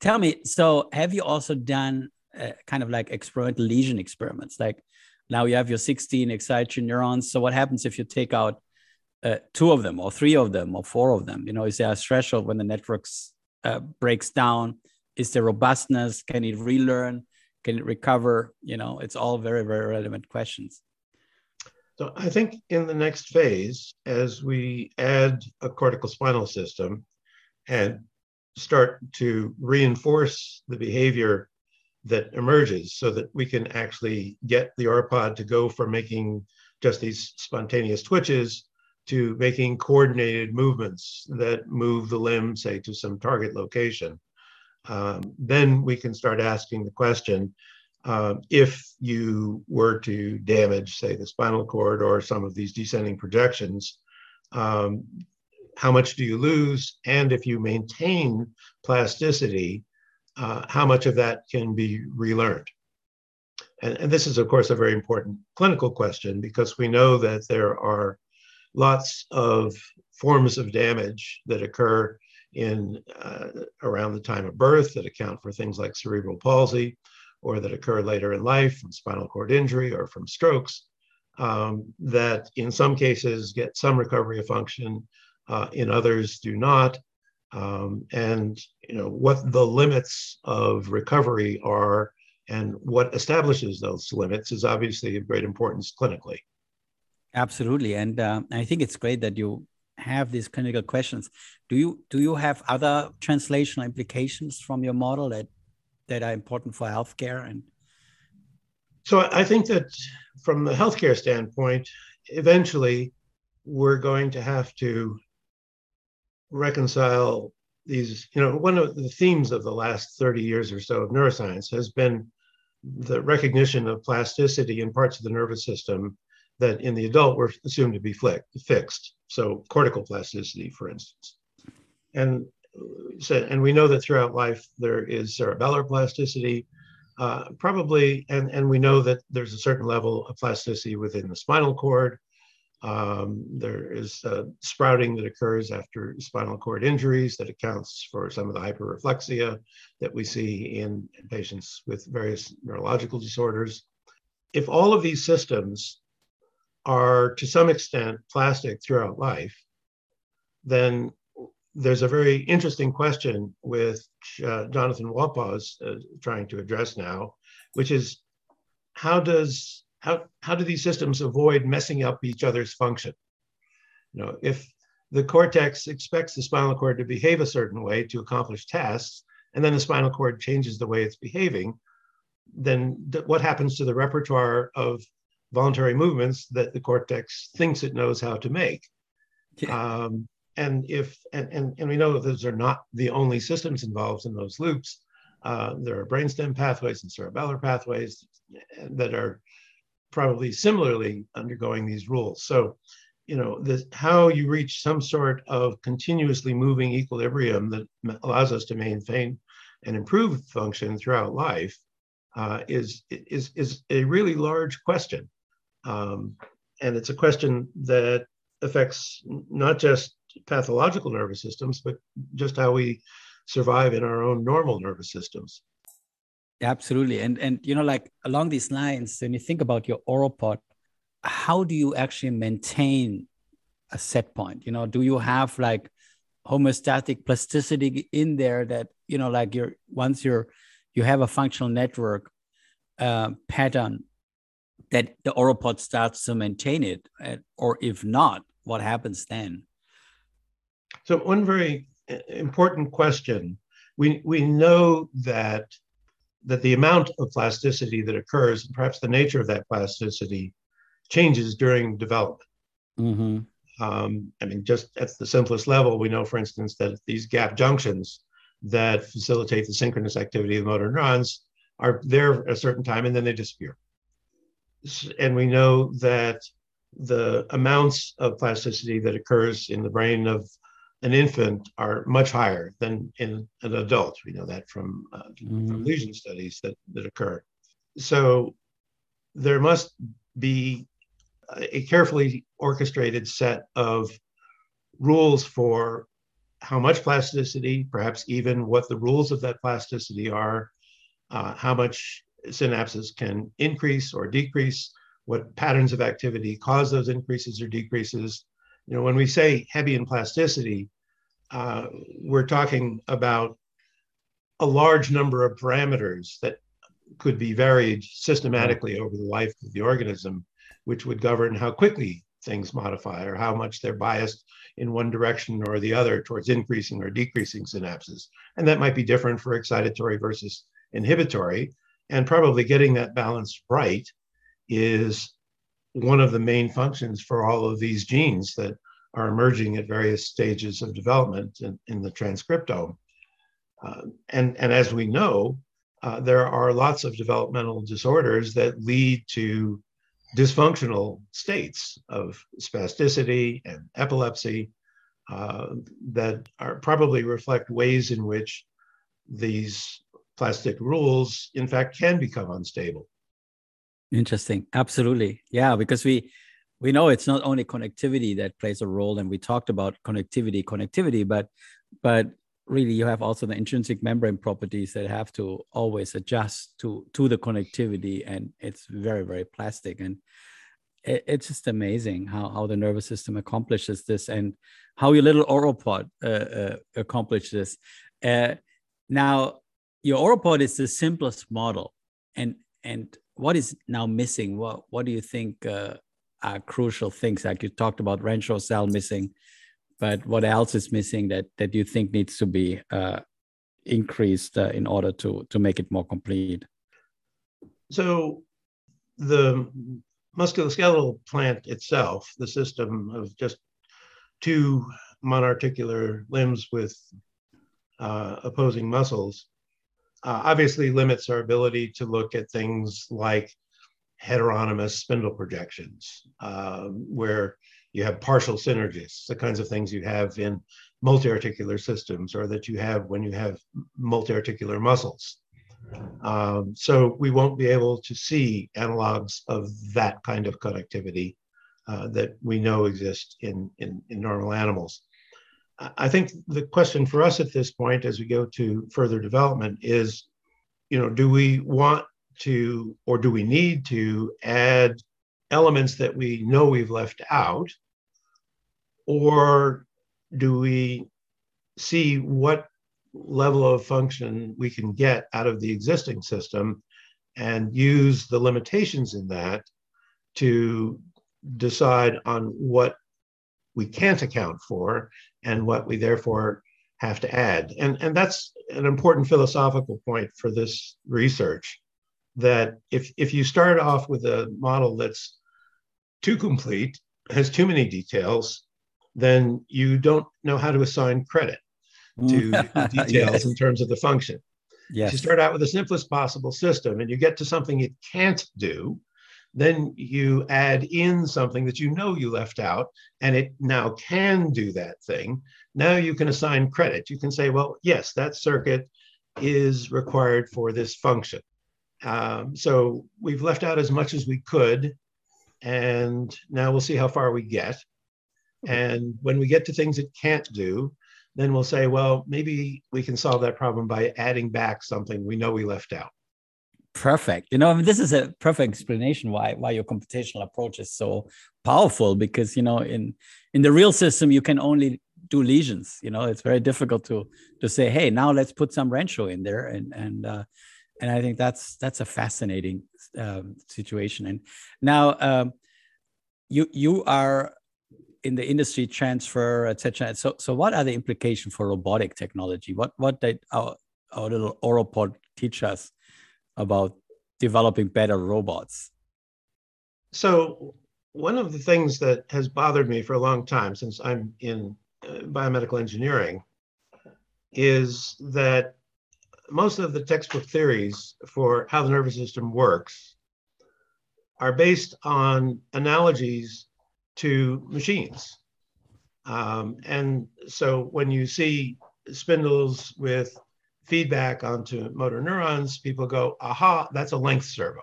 Tell me, so have you also done uh, kind of like experimental lesion experiments? Like now you have your 16 excited neurons. So what happens if you take out uh, two of them or three of them or four of them? You know, is there a threshold when the network uh, breaks down? Is there robustness? Can it relearn? Can it recover? You know, it's all very, very relevant questions. So I think in the next phase, as we add a cortical spinal system and start to reinforce the behavior that emerges so that we can actually get the oropod to go from making just these spontaneous twitches to making coordinated movements that move the limb, say, to some target location. Um, then we can start asking the question, uh, if you were to damage, say, the spinal cord or some of these descending projections, um, how much do you lose? And if you maintain plasticity, uh, how much of that can be relearned? And, and, this is, of course, a very important clinical question because we know that there are lots of forms of damage that occur in uh, around the time of birth that account for things like cerebral palsy or that occur later in life from spinal cord injury or from strokes um, that in some cases get some recovery of function, uh, in others do not. Um, and you know what the limits of recovery are and what establishes those limits is obviously of great importance clinically. Absolutely, and uh, I think it's great that you have these clinical questions. Do you do you have other translational implications from your model that that are important for healthcare and so I think that from the healthcare standpoint, eventually we're going to have to reconcile these. You know, one of the themes of the last 30 years or so of neuroscience has been the recognition of plasticity in parts of the nervous system that in the adult were assumed to be fixed. So cortical plasticity, for instance. And so, and we know that throughout life there is cerebellar plasticity, uh, probably, and, and we know that there's a certain level of plasticity within the spinal cord. Um, there is uh, sprouting that occurs after spinal cord injuries that accounts for some of the hyperreflexia that we see in patients with various neurological disorders. If all of these systems are to some extent plastic throughout life, then there's a very interesting question with uh, Jonathan Wolpaw is uh, trying to address now, which is how does how how do these systems avoid messing up each other's function? You know, if the cortex expects the spinal cord to behave a certain way to accomplish tasks, and then the spinal cord changes the way it's behaving, then th- what happens to the repertoire of voluntary movements that the cortex thinks it knows how to make? Yeah. Um, and if and, and, and we know that those are not the only systems involved in those loops uh, there are brainstem pathways and cerebellar pathways that are probably similarly undergoing these rules so you know this, how you reach some sort of continuously moving equilibrium that allows us to maintain and improve function throughout life uh, is is is a really large question um, and it's a question that affects not just pathological nervous systems, but just how we survive in our own normal nervous systems. Absolutely. And and you know, like along these lines, when you think about your oral oropod, how do you actually maintain a set point? You know, do you have like homeostatic plasticity in there that, you know, like you're once you're you have a functional network uh, pattern that the oropod starts to maintain it, or if not, what happens then? So one very uh, important question, we, we know that, that the amount of plasticity that occurs, and perhaps the nature of that plasticity, changes during development. Mm-hmm. Um, I mean, just at the simplest level, we know, for instance, that these gap junctions that facilitate the synchronous activity of motor neurons are there at a certain time and then they disappear. And we know that the amounts of plasticity that occurs in the brain of an infant are much higher than in an adult. We know that from, uh, mm-hmm. from lesion studies that, that occur. So there must be a carefully orchestrated set of rules for how much plasticity, perhaps even what the rules of that plasticity are, uh, how much synapses can increase or decrease, what patterns of activity cause those increases or decreases, you know, when we say heavy Hebbian plasticity, uh, we're talking about a large number of parameters that could be varied systematically over the life of the organism, which would govern how quickly things modify or how much they're biased in one direction or the other towards increasing or decreasing synapses. And that might be different for excitatory versus inhibitory. And probably getting that balance right is one of the main functions for all of these genes that are emerging at various stages of development in, in the transcriptome. Uh, and, and as we know, uh, there are lots of developmental disorders that lead to dysfunctional states of spasticity and epilepsy uh, that are probably reflect ways in which these plastic rules, in fact, can become unstable. Interesting. Absolutely. Yeah, because we we know it's not only connectivity that plays a role, and we talked about connectivity, connectivity, but but really you have also the intrinsic membrane properties that have to always adjust to to the connectivity and it's very very plastic and it, it's just amazing how, how the nervous system accomplishes this and how your little oropod uh, uh, accomplishes this uh, now your oropod is the simplest model. And and what is now missing? What what do you think uh, are crucial things? Like you talked about Renshaw cell missing but what else is missing that that you think needs to be uh, increased uh, in order to to make it more complete? So the musculoskeletal plant itself the system of just two monarticular limbs with uh, opposing muscles uh, obviously limits our ability to look at things like heteronymous spindle projections uh, where you have partial synergies, the kinds of things you have in multi-articular systems or that you have when you have multi-articular muscles. Um, so we won't be able to see analogs of that kind of connectivity uh, that we know exist in, in, in normal animals. I think the question for us at this point, as we go to further development, is, you know, do we want to, or do we need to add elements that we know we've left out? Or do we see what level of function we can get out of the existing system and use the limitations in that to decide on what we can't account for and what we therefore have to add. And, and that's an important philosophical point for this research that if, if you start off with a model that's too complete, has too many details, then you don't know how to assign credit mm. to details yes. in terms of the function. Yes. You start out with the simplest possible system and you get to something it can't do, then you add in something that you know you left out and it now can do that thing. Now you can assign credit. You can say, well, yes, that circuit is required for this function. Um, so we've left out as much as we could, and now we'll see how far we get. And when we get to things it can't do, then we'll say, well, maybe we can solve that problem by adding back something we know we left out. Perfect. You know, I mean, this is a perfect explanation why why your computational approach is so powerful. Because you know, in in the real system, you can only do lesions. You know, it's very difficult to to say, hey, now let's put some Renshaw in there, and and uh, and I think that's that's a fascinating um, situation. And now, um, you you are in the industry transfer, etc. So, so what are the implications for robotic technology? What what did our our little Oropod teach us about developing better robots? So, one of the things that has bothered me for a long time, since I'm in uh, biomedical engineering, is that most of the textbook theories for how the nervous system works are based on analogies to machines. Um, and so when you see spindles with feedback onto motor neurons, people go, aha, that's a length servo.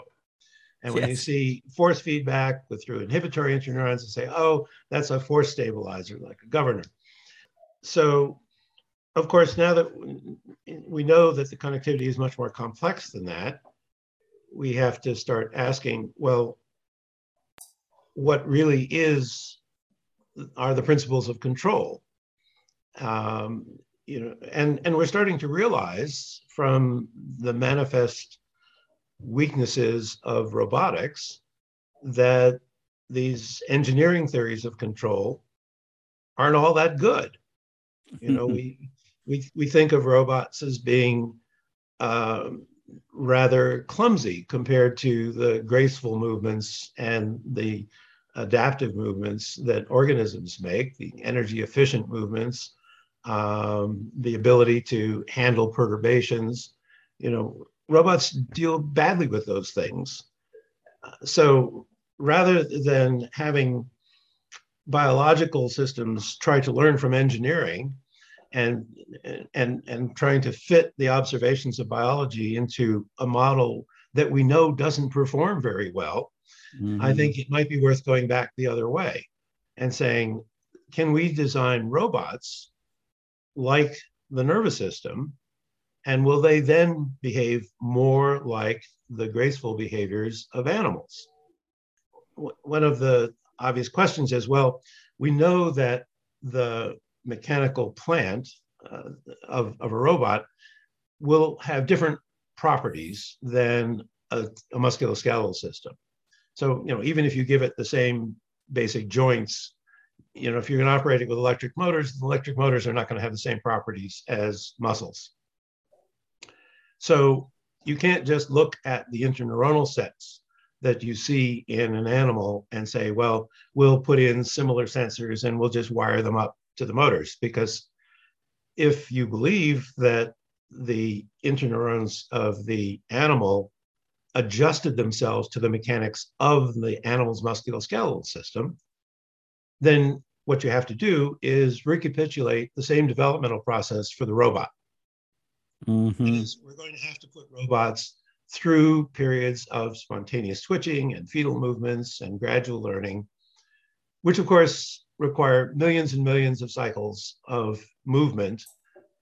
And when yes. you see force feedback with through inhibitory interneurons, they say, oh, that's a force stabilizer, like a governor. So, of course, now that we know that the connectivity is much more complex than that, we have to start asking, well, what really is are the principles of control. Um, you know, and and we're starting to realize from the manifest weaknesses of robotics that these engineering theories of control aren't all that good. You know, we we we think of robots as being um, rather clumsy compared to the graceful movements and the adaptive movements that organisms make, the energy efficient movements, um, the ability to handle perturbations. You know, robots deal badly with those things. So rather than having biological systems try to learn from engineering and and and trying to fit the observations of biology into a model that we know doesn't perform very well Mm-hmm. I think it might be worth going back the other way and saying, can we design robots like the nervous system? And will they then behave more like the graceful behaviors of animals? One of the obvious questions is well, we know that the mechanical plant uh, of, of a robot will have different properties than a, a musculoskeletal system. So, you know, even if you give it the same basic joints, you know, if you're it with electric motors, electric motors are not going to have the same properties as muscles. So you can't just look at the interneuronal sets that you see in an animal and say, well, we'll put in similar sensors and we'll just wire them up to the motors. Because if you believe that the interneurons of the animal adjusted themselves to the mechanics of the animal's musculoskeletal system, then what you have to do is recapitulate the same developmental process for the robot. Mm-hmm. We're going to have to put robots through periods of spontaneous twitching and fetal movements and gradual learning, which of course require millions and millions of cycles of movement,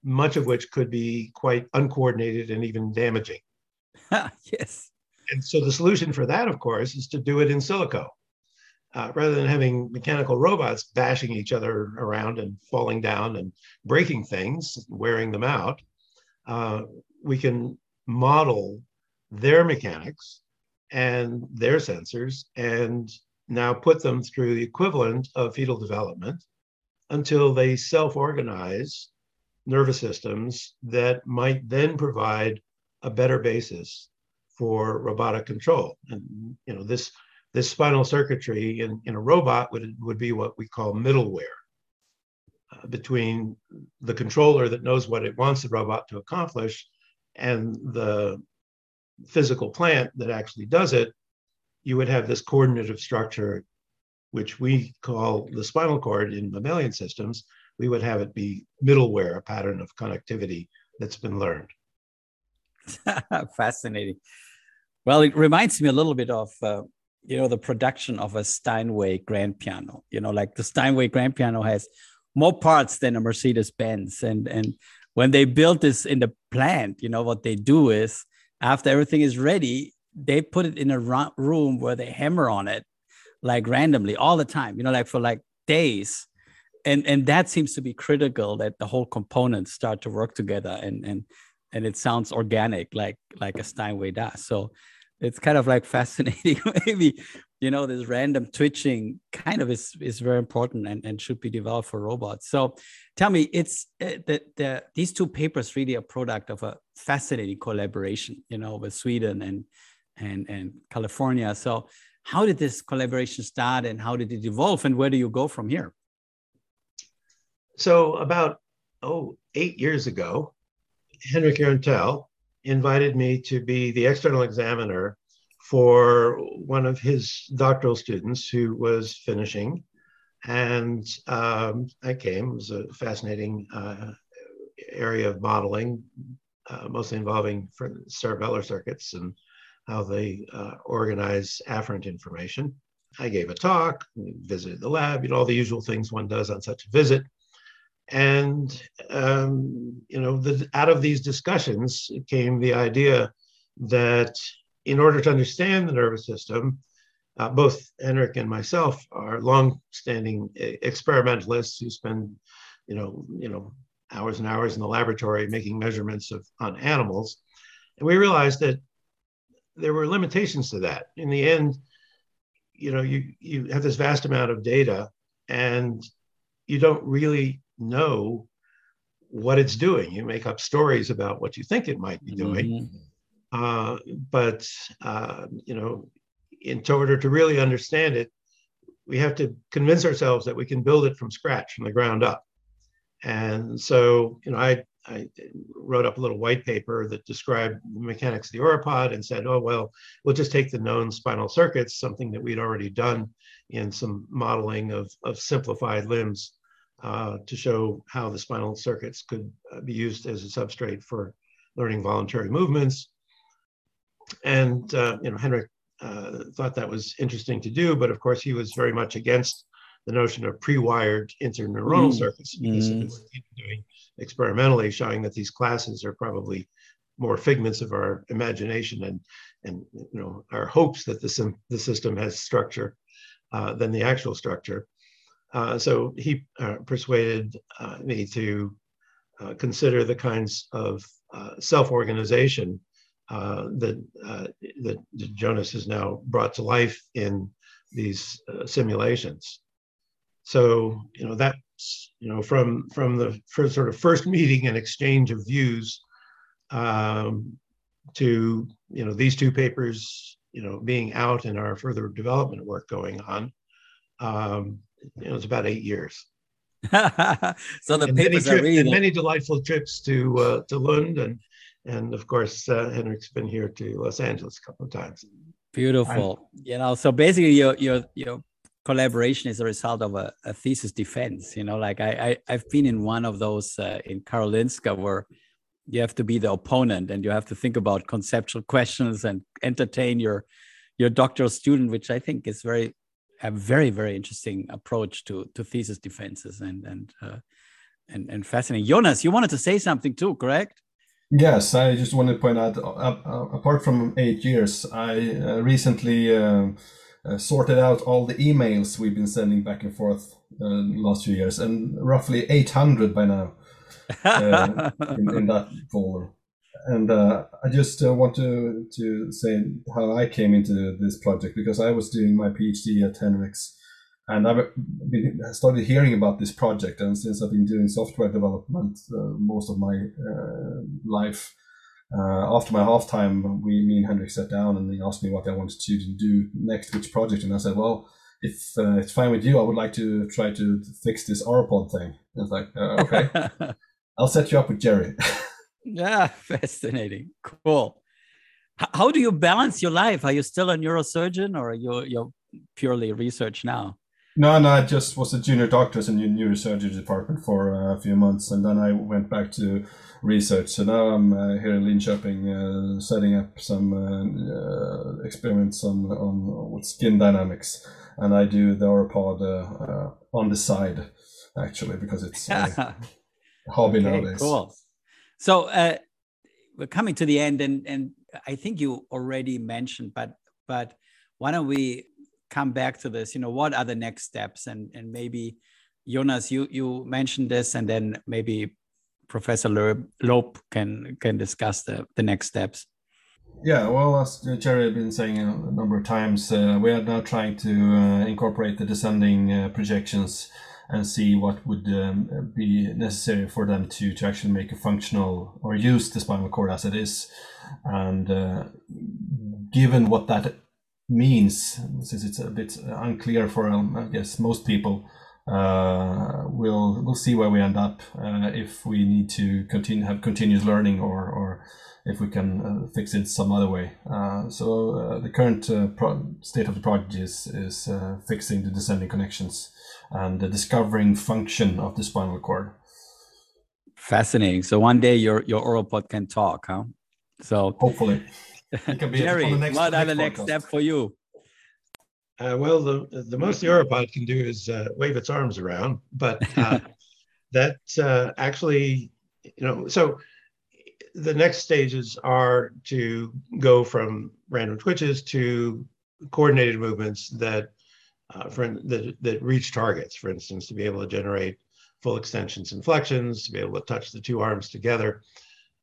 much of which could be quite uncoordinated and even damaging. yes. And so the solution for that, of course, is to do it in silico. Uh, rather than having mechanical robots bashing each other around and falling down and breaking things, wearing them out, uh, we can model their mechanics and their sensors and now put them through the equivalent of fetal development until they self-organize nervous systems that might then provide a better basis for robotic control. And you know, this this spinal circuitry in, in a robot would, would be what we call middleware uh, between the controller that knows what it wants the robot to accomplish and the physical plant that actually does it, you would have this coordinative structure, which we call the spinal cord in mammalian systems. We would have it be middleware, a pattern of connectivity that's been learned. Fascinating. Well, it reminds me a little bit of, uh, you know, the production of a Steinway grand piano. You know, like the Steinway grand piano has more parts than a Mercedes Benz, and and when they build this in the plant, you know, what they do is after everything is ready, they put it in a room where they hammer on it like randomly all the time, you know, like for like days. And and that seems to be critical that the whole components start to work together and and and it sounds organic like like a Steinway does. So it's kind of like fascinating. Maybe you know this random twitching kind of is is very important and, and should be developed for robots. So tell me, it's uh, the, the these two papers really a product of a fascinating collaboration, you know, with Sweden and and and California. So how did this collaboration start and how did it evolve and where do you go from here? So about oh eight years ago, Henrik Jörntell invited me to be the external examiner for one of his doctoral students who was finishing. And um, I came, it was a fascinating uh, area of modeling, uh, mostly involving cerebellar circuits and how they uh, organize afferent information. I gave a talk, visited the lab, you know, all the usual things one does on such a visit. And um, you know, the, out of these discussions came the idea that in order to understand the nervous system, uh, both Henrik and myself are long-standing experimentalists who spend, you know, you know, hours and hours in the laboratory making measurements of on animals, and we realized that there were limitations to that. In the end, you know, you you have this vast amount of data, and you don't really know what it's doing. You make up stories about what you think it might be doing. Mm-hmm. Uh, but, uh, you know, in order to really understand it, we have to convince ourselves that we can build it from scratch, from the ground up. And so, you know, I, I wrote up a little white paper that described the mechanics of the oropod and said, oh, well, we'll just take the known spinal circuits, something that we'd already done in some modeling of, of simplified limbs uh, to show how the spinal circuits could uh, be used as a substrate for learning voluntary movements. And uh, you know, Henrik uh, thought that was interesting to do, but of course he was very much against the notion of pre-wired interneuronal mm. circuits because mm. doing experimentally showing that these classes are probably more figments of our imagination and and you know our hopes that the, the system has structure uh, than the actual structure. Uh, so he uh, persuaded uh, me to uh, consider the kinds of uh, self-organization that that Jonas has now brought to life in these simulations. So you know that's you know from from the first sort of first meeting and exchange of views um, to you know these two papers you know being out and our further development work going on. Um, you know, it's about eight years. so the and papers many really many delightful trips to uh, to Lund and and of course uh, Henrik's been here to Los Angeles a couple of times. Beautiful. I'm, you know, so basically your your your collaboration is a result of a, a thesis defense. You know, like I, I have been in one of those uh, in Karolinska where you have to be the opponent and you have to think about conceptual questions and entertain your your doctoral student, which I think is very a very very interesting approach to to thesis defenses and and uh, and and fascinating. Jonas, you wanted to say something too, correct? Yes, I just want to point out. Uh, uh, apart from eight years, I uh, recently um, uh, sorted out all the emails we've been sending back and forth uh, last few years, and roughly 800 by now uh, in, in, that folder. And uh, I just uh, want to to say how I came into this project because I was doing my PhD at Henriks, and I've been, started hearing about this project. And since I've been doing software development uh, most of my uh, life, uh, after my half time, we, me and Henrik sat down and he asked me what I wanted to do next, which project, and I said, well, if uh, it's fine with you, I would like to try to fix this Auropod thing. And it's like, uh, okay, I'll set you up with Jerry. yeah, fascinating, cool. How do you balance your life? Are you still a neurosurgeon, or are you you're purely research now? No, no, I just was a junior doctor in the neurosurgery department for a few months, and then I went back to research. So now I'm uh, here in Linköping, uh, setting up some uh, uh experiments on, on with skin dynamics, and I do the Auropod uh, uh, on the side, actually, because it's a hobby okay, nowadays. Cool. So we're coming to the end, and and I think you already mentioned, but but why don't we come back to this? You know, what are the next steps, and and maybe. Jonas, you, you mentioned this, and then maybe Professor Loeb can can discuss the, the next steps. Yeah, well, as Jerry has been saying a number of times, uh, we are now trying to uh, incorporate the descending uh, projections and see what would um, be necessary for them to, to actually make a functional or use the spinal cord as it is. And uh, given what that means, since it's a bit unclear for, um, I guess, most people, uh, we'll we'll see where we end up uh, if we need to continue have continuous learning or or if we can uh, fix it some other way. Uh, so uh, the current uh, pro- state of the project is is fixing the descending connections and the discovering function of the spinal cord. Fascinating. So one day your your Auropod can talk, huh? So hopefully. Jerry, what are the next step for you? Uh, well, the the most the Auropod can do is uh, wave its arms around, but uh, that uh, actually, you know, so the next stages are to go from random twitches to coordinated movements that uh, for that, that reach targets. For instance, to be able to generate full extensions and flexions, to be able to touch the two arms together,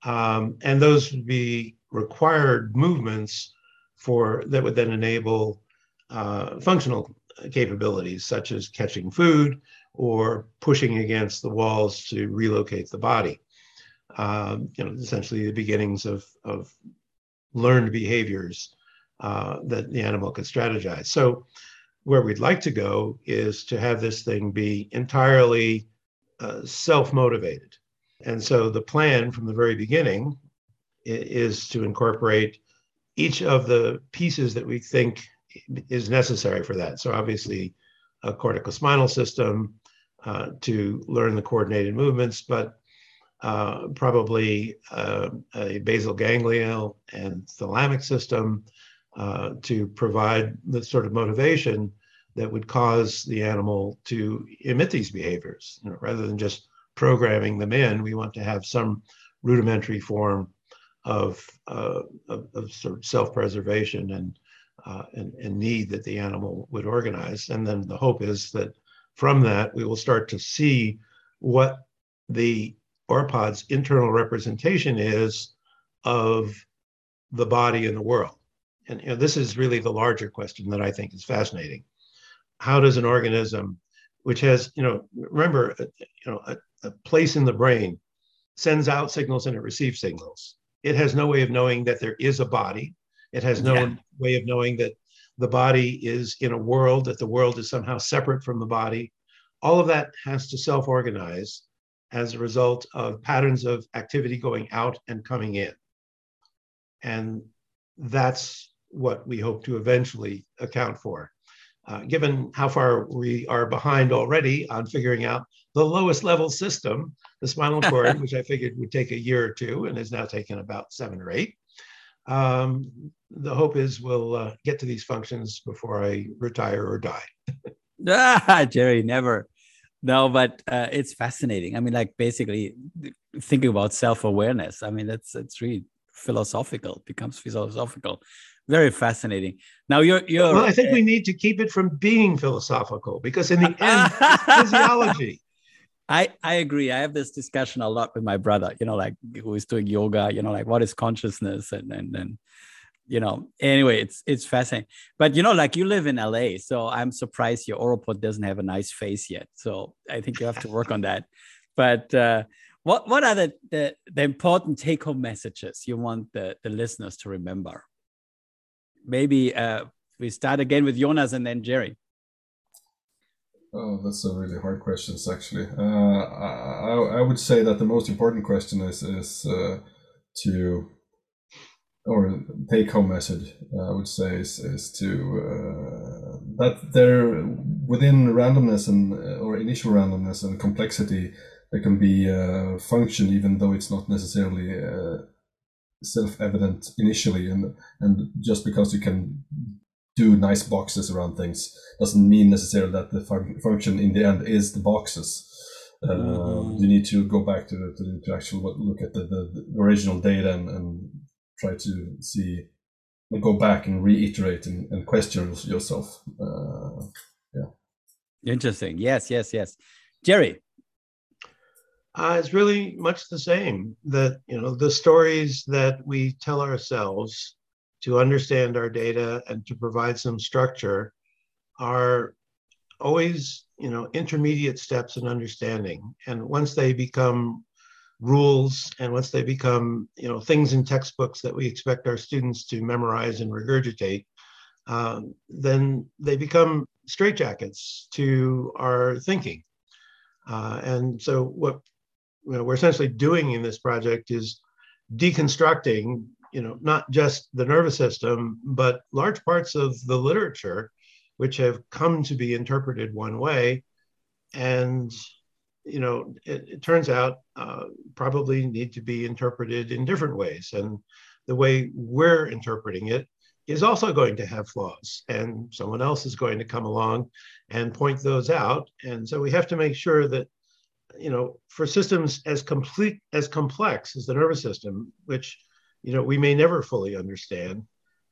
um, and those would be required movements for that would then enable uh, functional capabilities such as catching food or pushing against the walls to relocate the body. Um, you know, essentially the beginnings of, of learned behaviors uh, that the animal could strategize. So where we'd like to go is to have this thing be entirely uh, self-motivated. And so the plan from the very beginning is to incorporate each of the pieces that we think is necessary for that. So obviously, a corticospinal system uh, to learn the coordinated movements, but uh, probably uh, a basal ganglia and thalamic system uh, to provide the sort of motivation that would cause the animal to emit these behaviors. You know, rather than just programming them in, we want to have some rudimentary form of, uh, of, of, sort of self-preservation and, uh, and, and need that the animal would organize. And then the hope is that from that, we will start to see what the orpod's internal representation is of the body in the world. And you know, this is really the larger question that I think is fascinating. How does an organism, which has, you know, remember, uh, you know, a, a place in the brain sends out signals and it receives signals. It has no way of knowing that there is a body. It has no yeah. way of knowing that the body is in a world, that the world is somehow separate from the body. All of that has to self organize as a result of patterns of activity going out and coming in. And that's what we hope to eventually account for. Uh, given how far we are behind already on figuring out the lowest level system, the spinal cord, which I figured would take a year or two and has now taken about seven or eight. Um, the hope is we'll uh, get to these functions before I retire or die. ah, Jerry, never. No, but uh, it's fascinating. I mean, like basically thinking about self-awareness. I mean, that's it's really philosophical. becomes philosophical. Very fascinating. Now you're you're. Well, I think we need to keep it from being philosophical because in the end, physiology. I, I agree. I have this discussion a lot with my brother, you know, like who is doing yoga, you know, like what is consciousness and and and you know, anyway, it's it's fascinating. But you know, like you live in LA, so I'm surprised your Oropod doesn't have a nice face yet. So I think you have to work on that. But uh, what what are the, the, the important take-home messages you want the, the listeners to remember? Maybe uh, we start again with Jonas and then Jerry. Oh, that's a really hard question, actually. Uh, I, I would say that the most important question is is uh, to, or take home message, I would say, is, is to uh, that there within randomness and or initial randomness and complexity, there can be a function even though it's not necessarily uh, self-evident initially, and and just because you can do nice boxes around things doesn't mean necessarily that the fun- function in the end is the boxes. Uh, mm-hmm. You need to go back to to, to actually look at the, the, the original data and, and, try to see, and go back and reiterate and, and question yourself. Uh, yeah. Interesting. Yes. Yes. Yes. Jerry. Uh, it's really much the same. That you know the stories that we tell ourselves to understand our data and to provide some structure are always you know intermediate steps in understanding and once they become rules and once they become you know things in textbooks that we expect our students to memorize and regurgitate um, then they become straitjackets to our thinking uh, and so what you know, we're essentially doing in this project is deconstructing you know, not just the nervous system, but large parts of the literature, which have come to be interpreted one way. And, you know, it, it turns out uh, probably need to be interpreted in different ways. And the way we're interpreting it is also going to have flaws. And someone else is going to come along and point those out. And so we have to make sure that you know, for systems as complete as complex as the nervous system, which you know we may never fully understand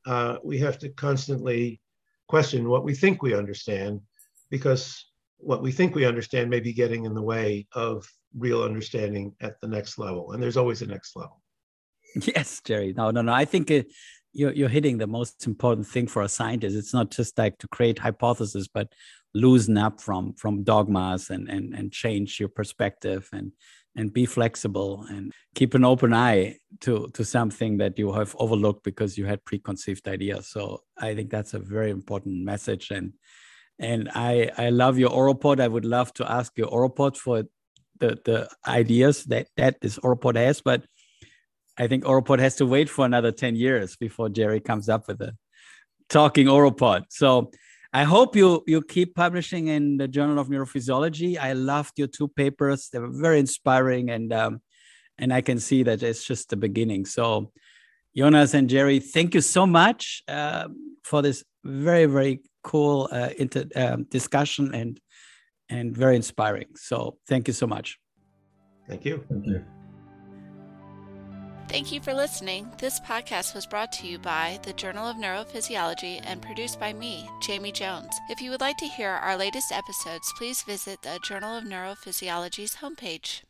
uh, we have to constantly question what we think we understand because what we think we understand may be getting in the way of real understanding at the next level and there's always a next level. Yes jerry. No no no. I think it, you're, you're hitting the most important thing for a scientist. It's not just like to create hypotheses but loosen up from from dogmas and and, and change your perspective and and be flexible and keep an open eye to to something that you have overlooked because you had preconceived ideas. So i think that's a very important message and and i i love your oropod i would love to ask your oropod for the the ideas that that this oropod has but i think oropod has to wait for another 10 years before jerry comes up with a talking oropod so I hope you you keep publishing in the Journal of Neurophysiology. I loved your two papers; they were very inspiring, and um, and I can see that it's just the beginning. So, Jonas and Jerry, thank you so much uh, for this very very cool uh, inter, um, discussion and and very inspiring. So thank you so much. Thank you. Thank you. Thank you for listening. This podcast was brought to you by the Journal of Neurophysiology and produced by me, Jamie Jones. If you would like to hear our latest episodes, please visit the Journal of Neurophysiology's homepage.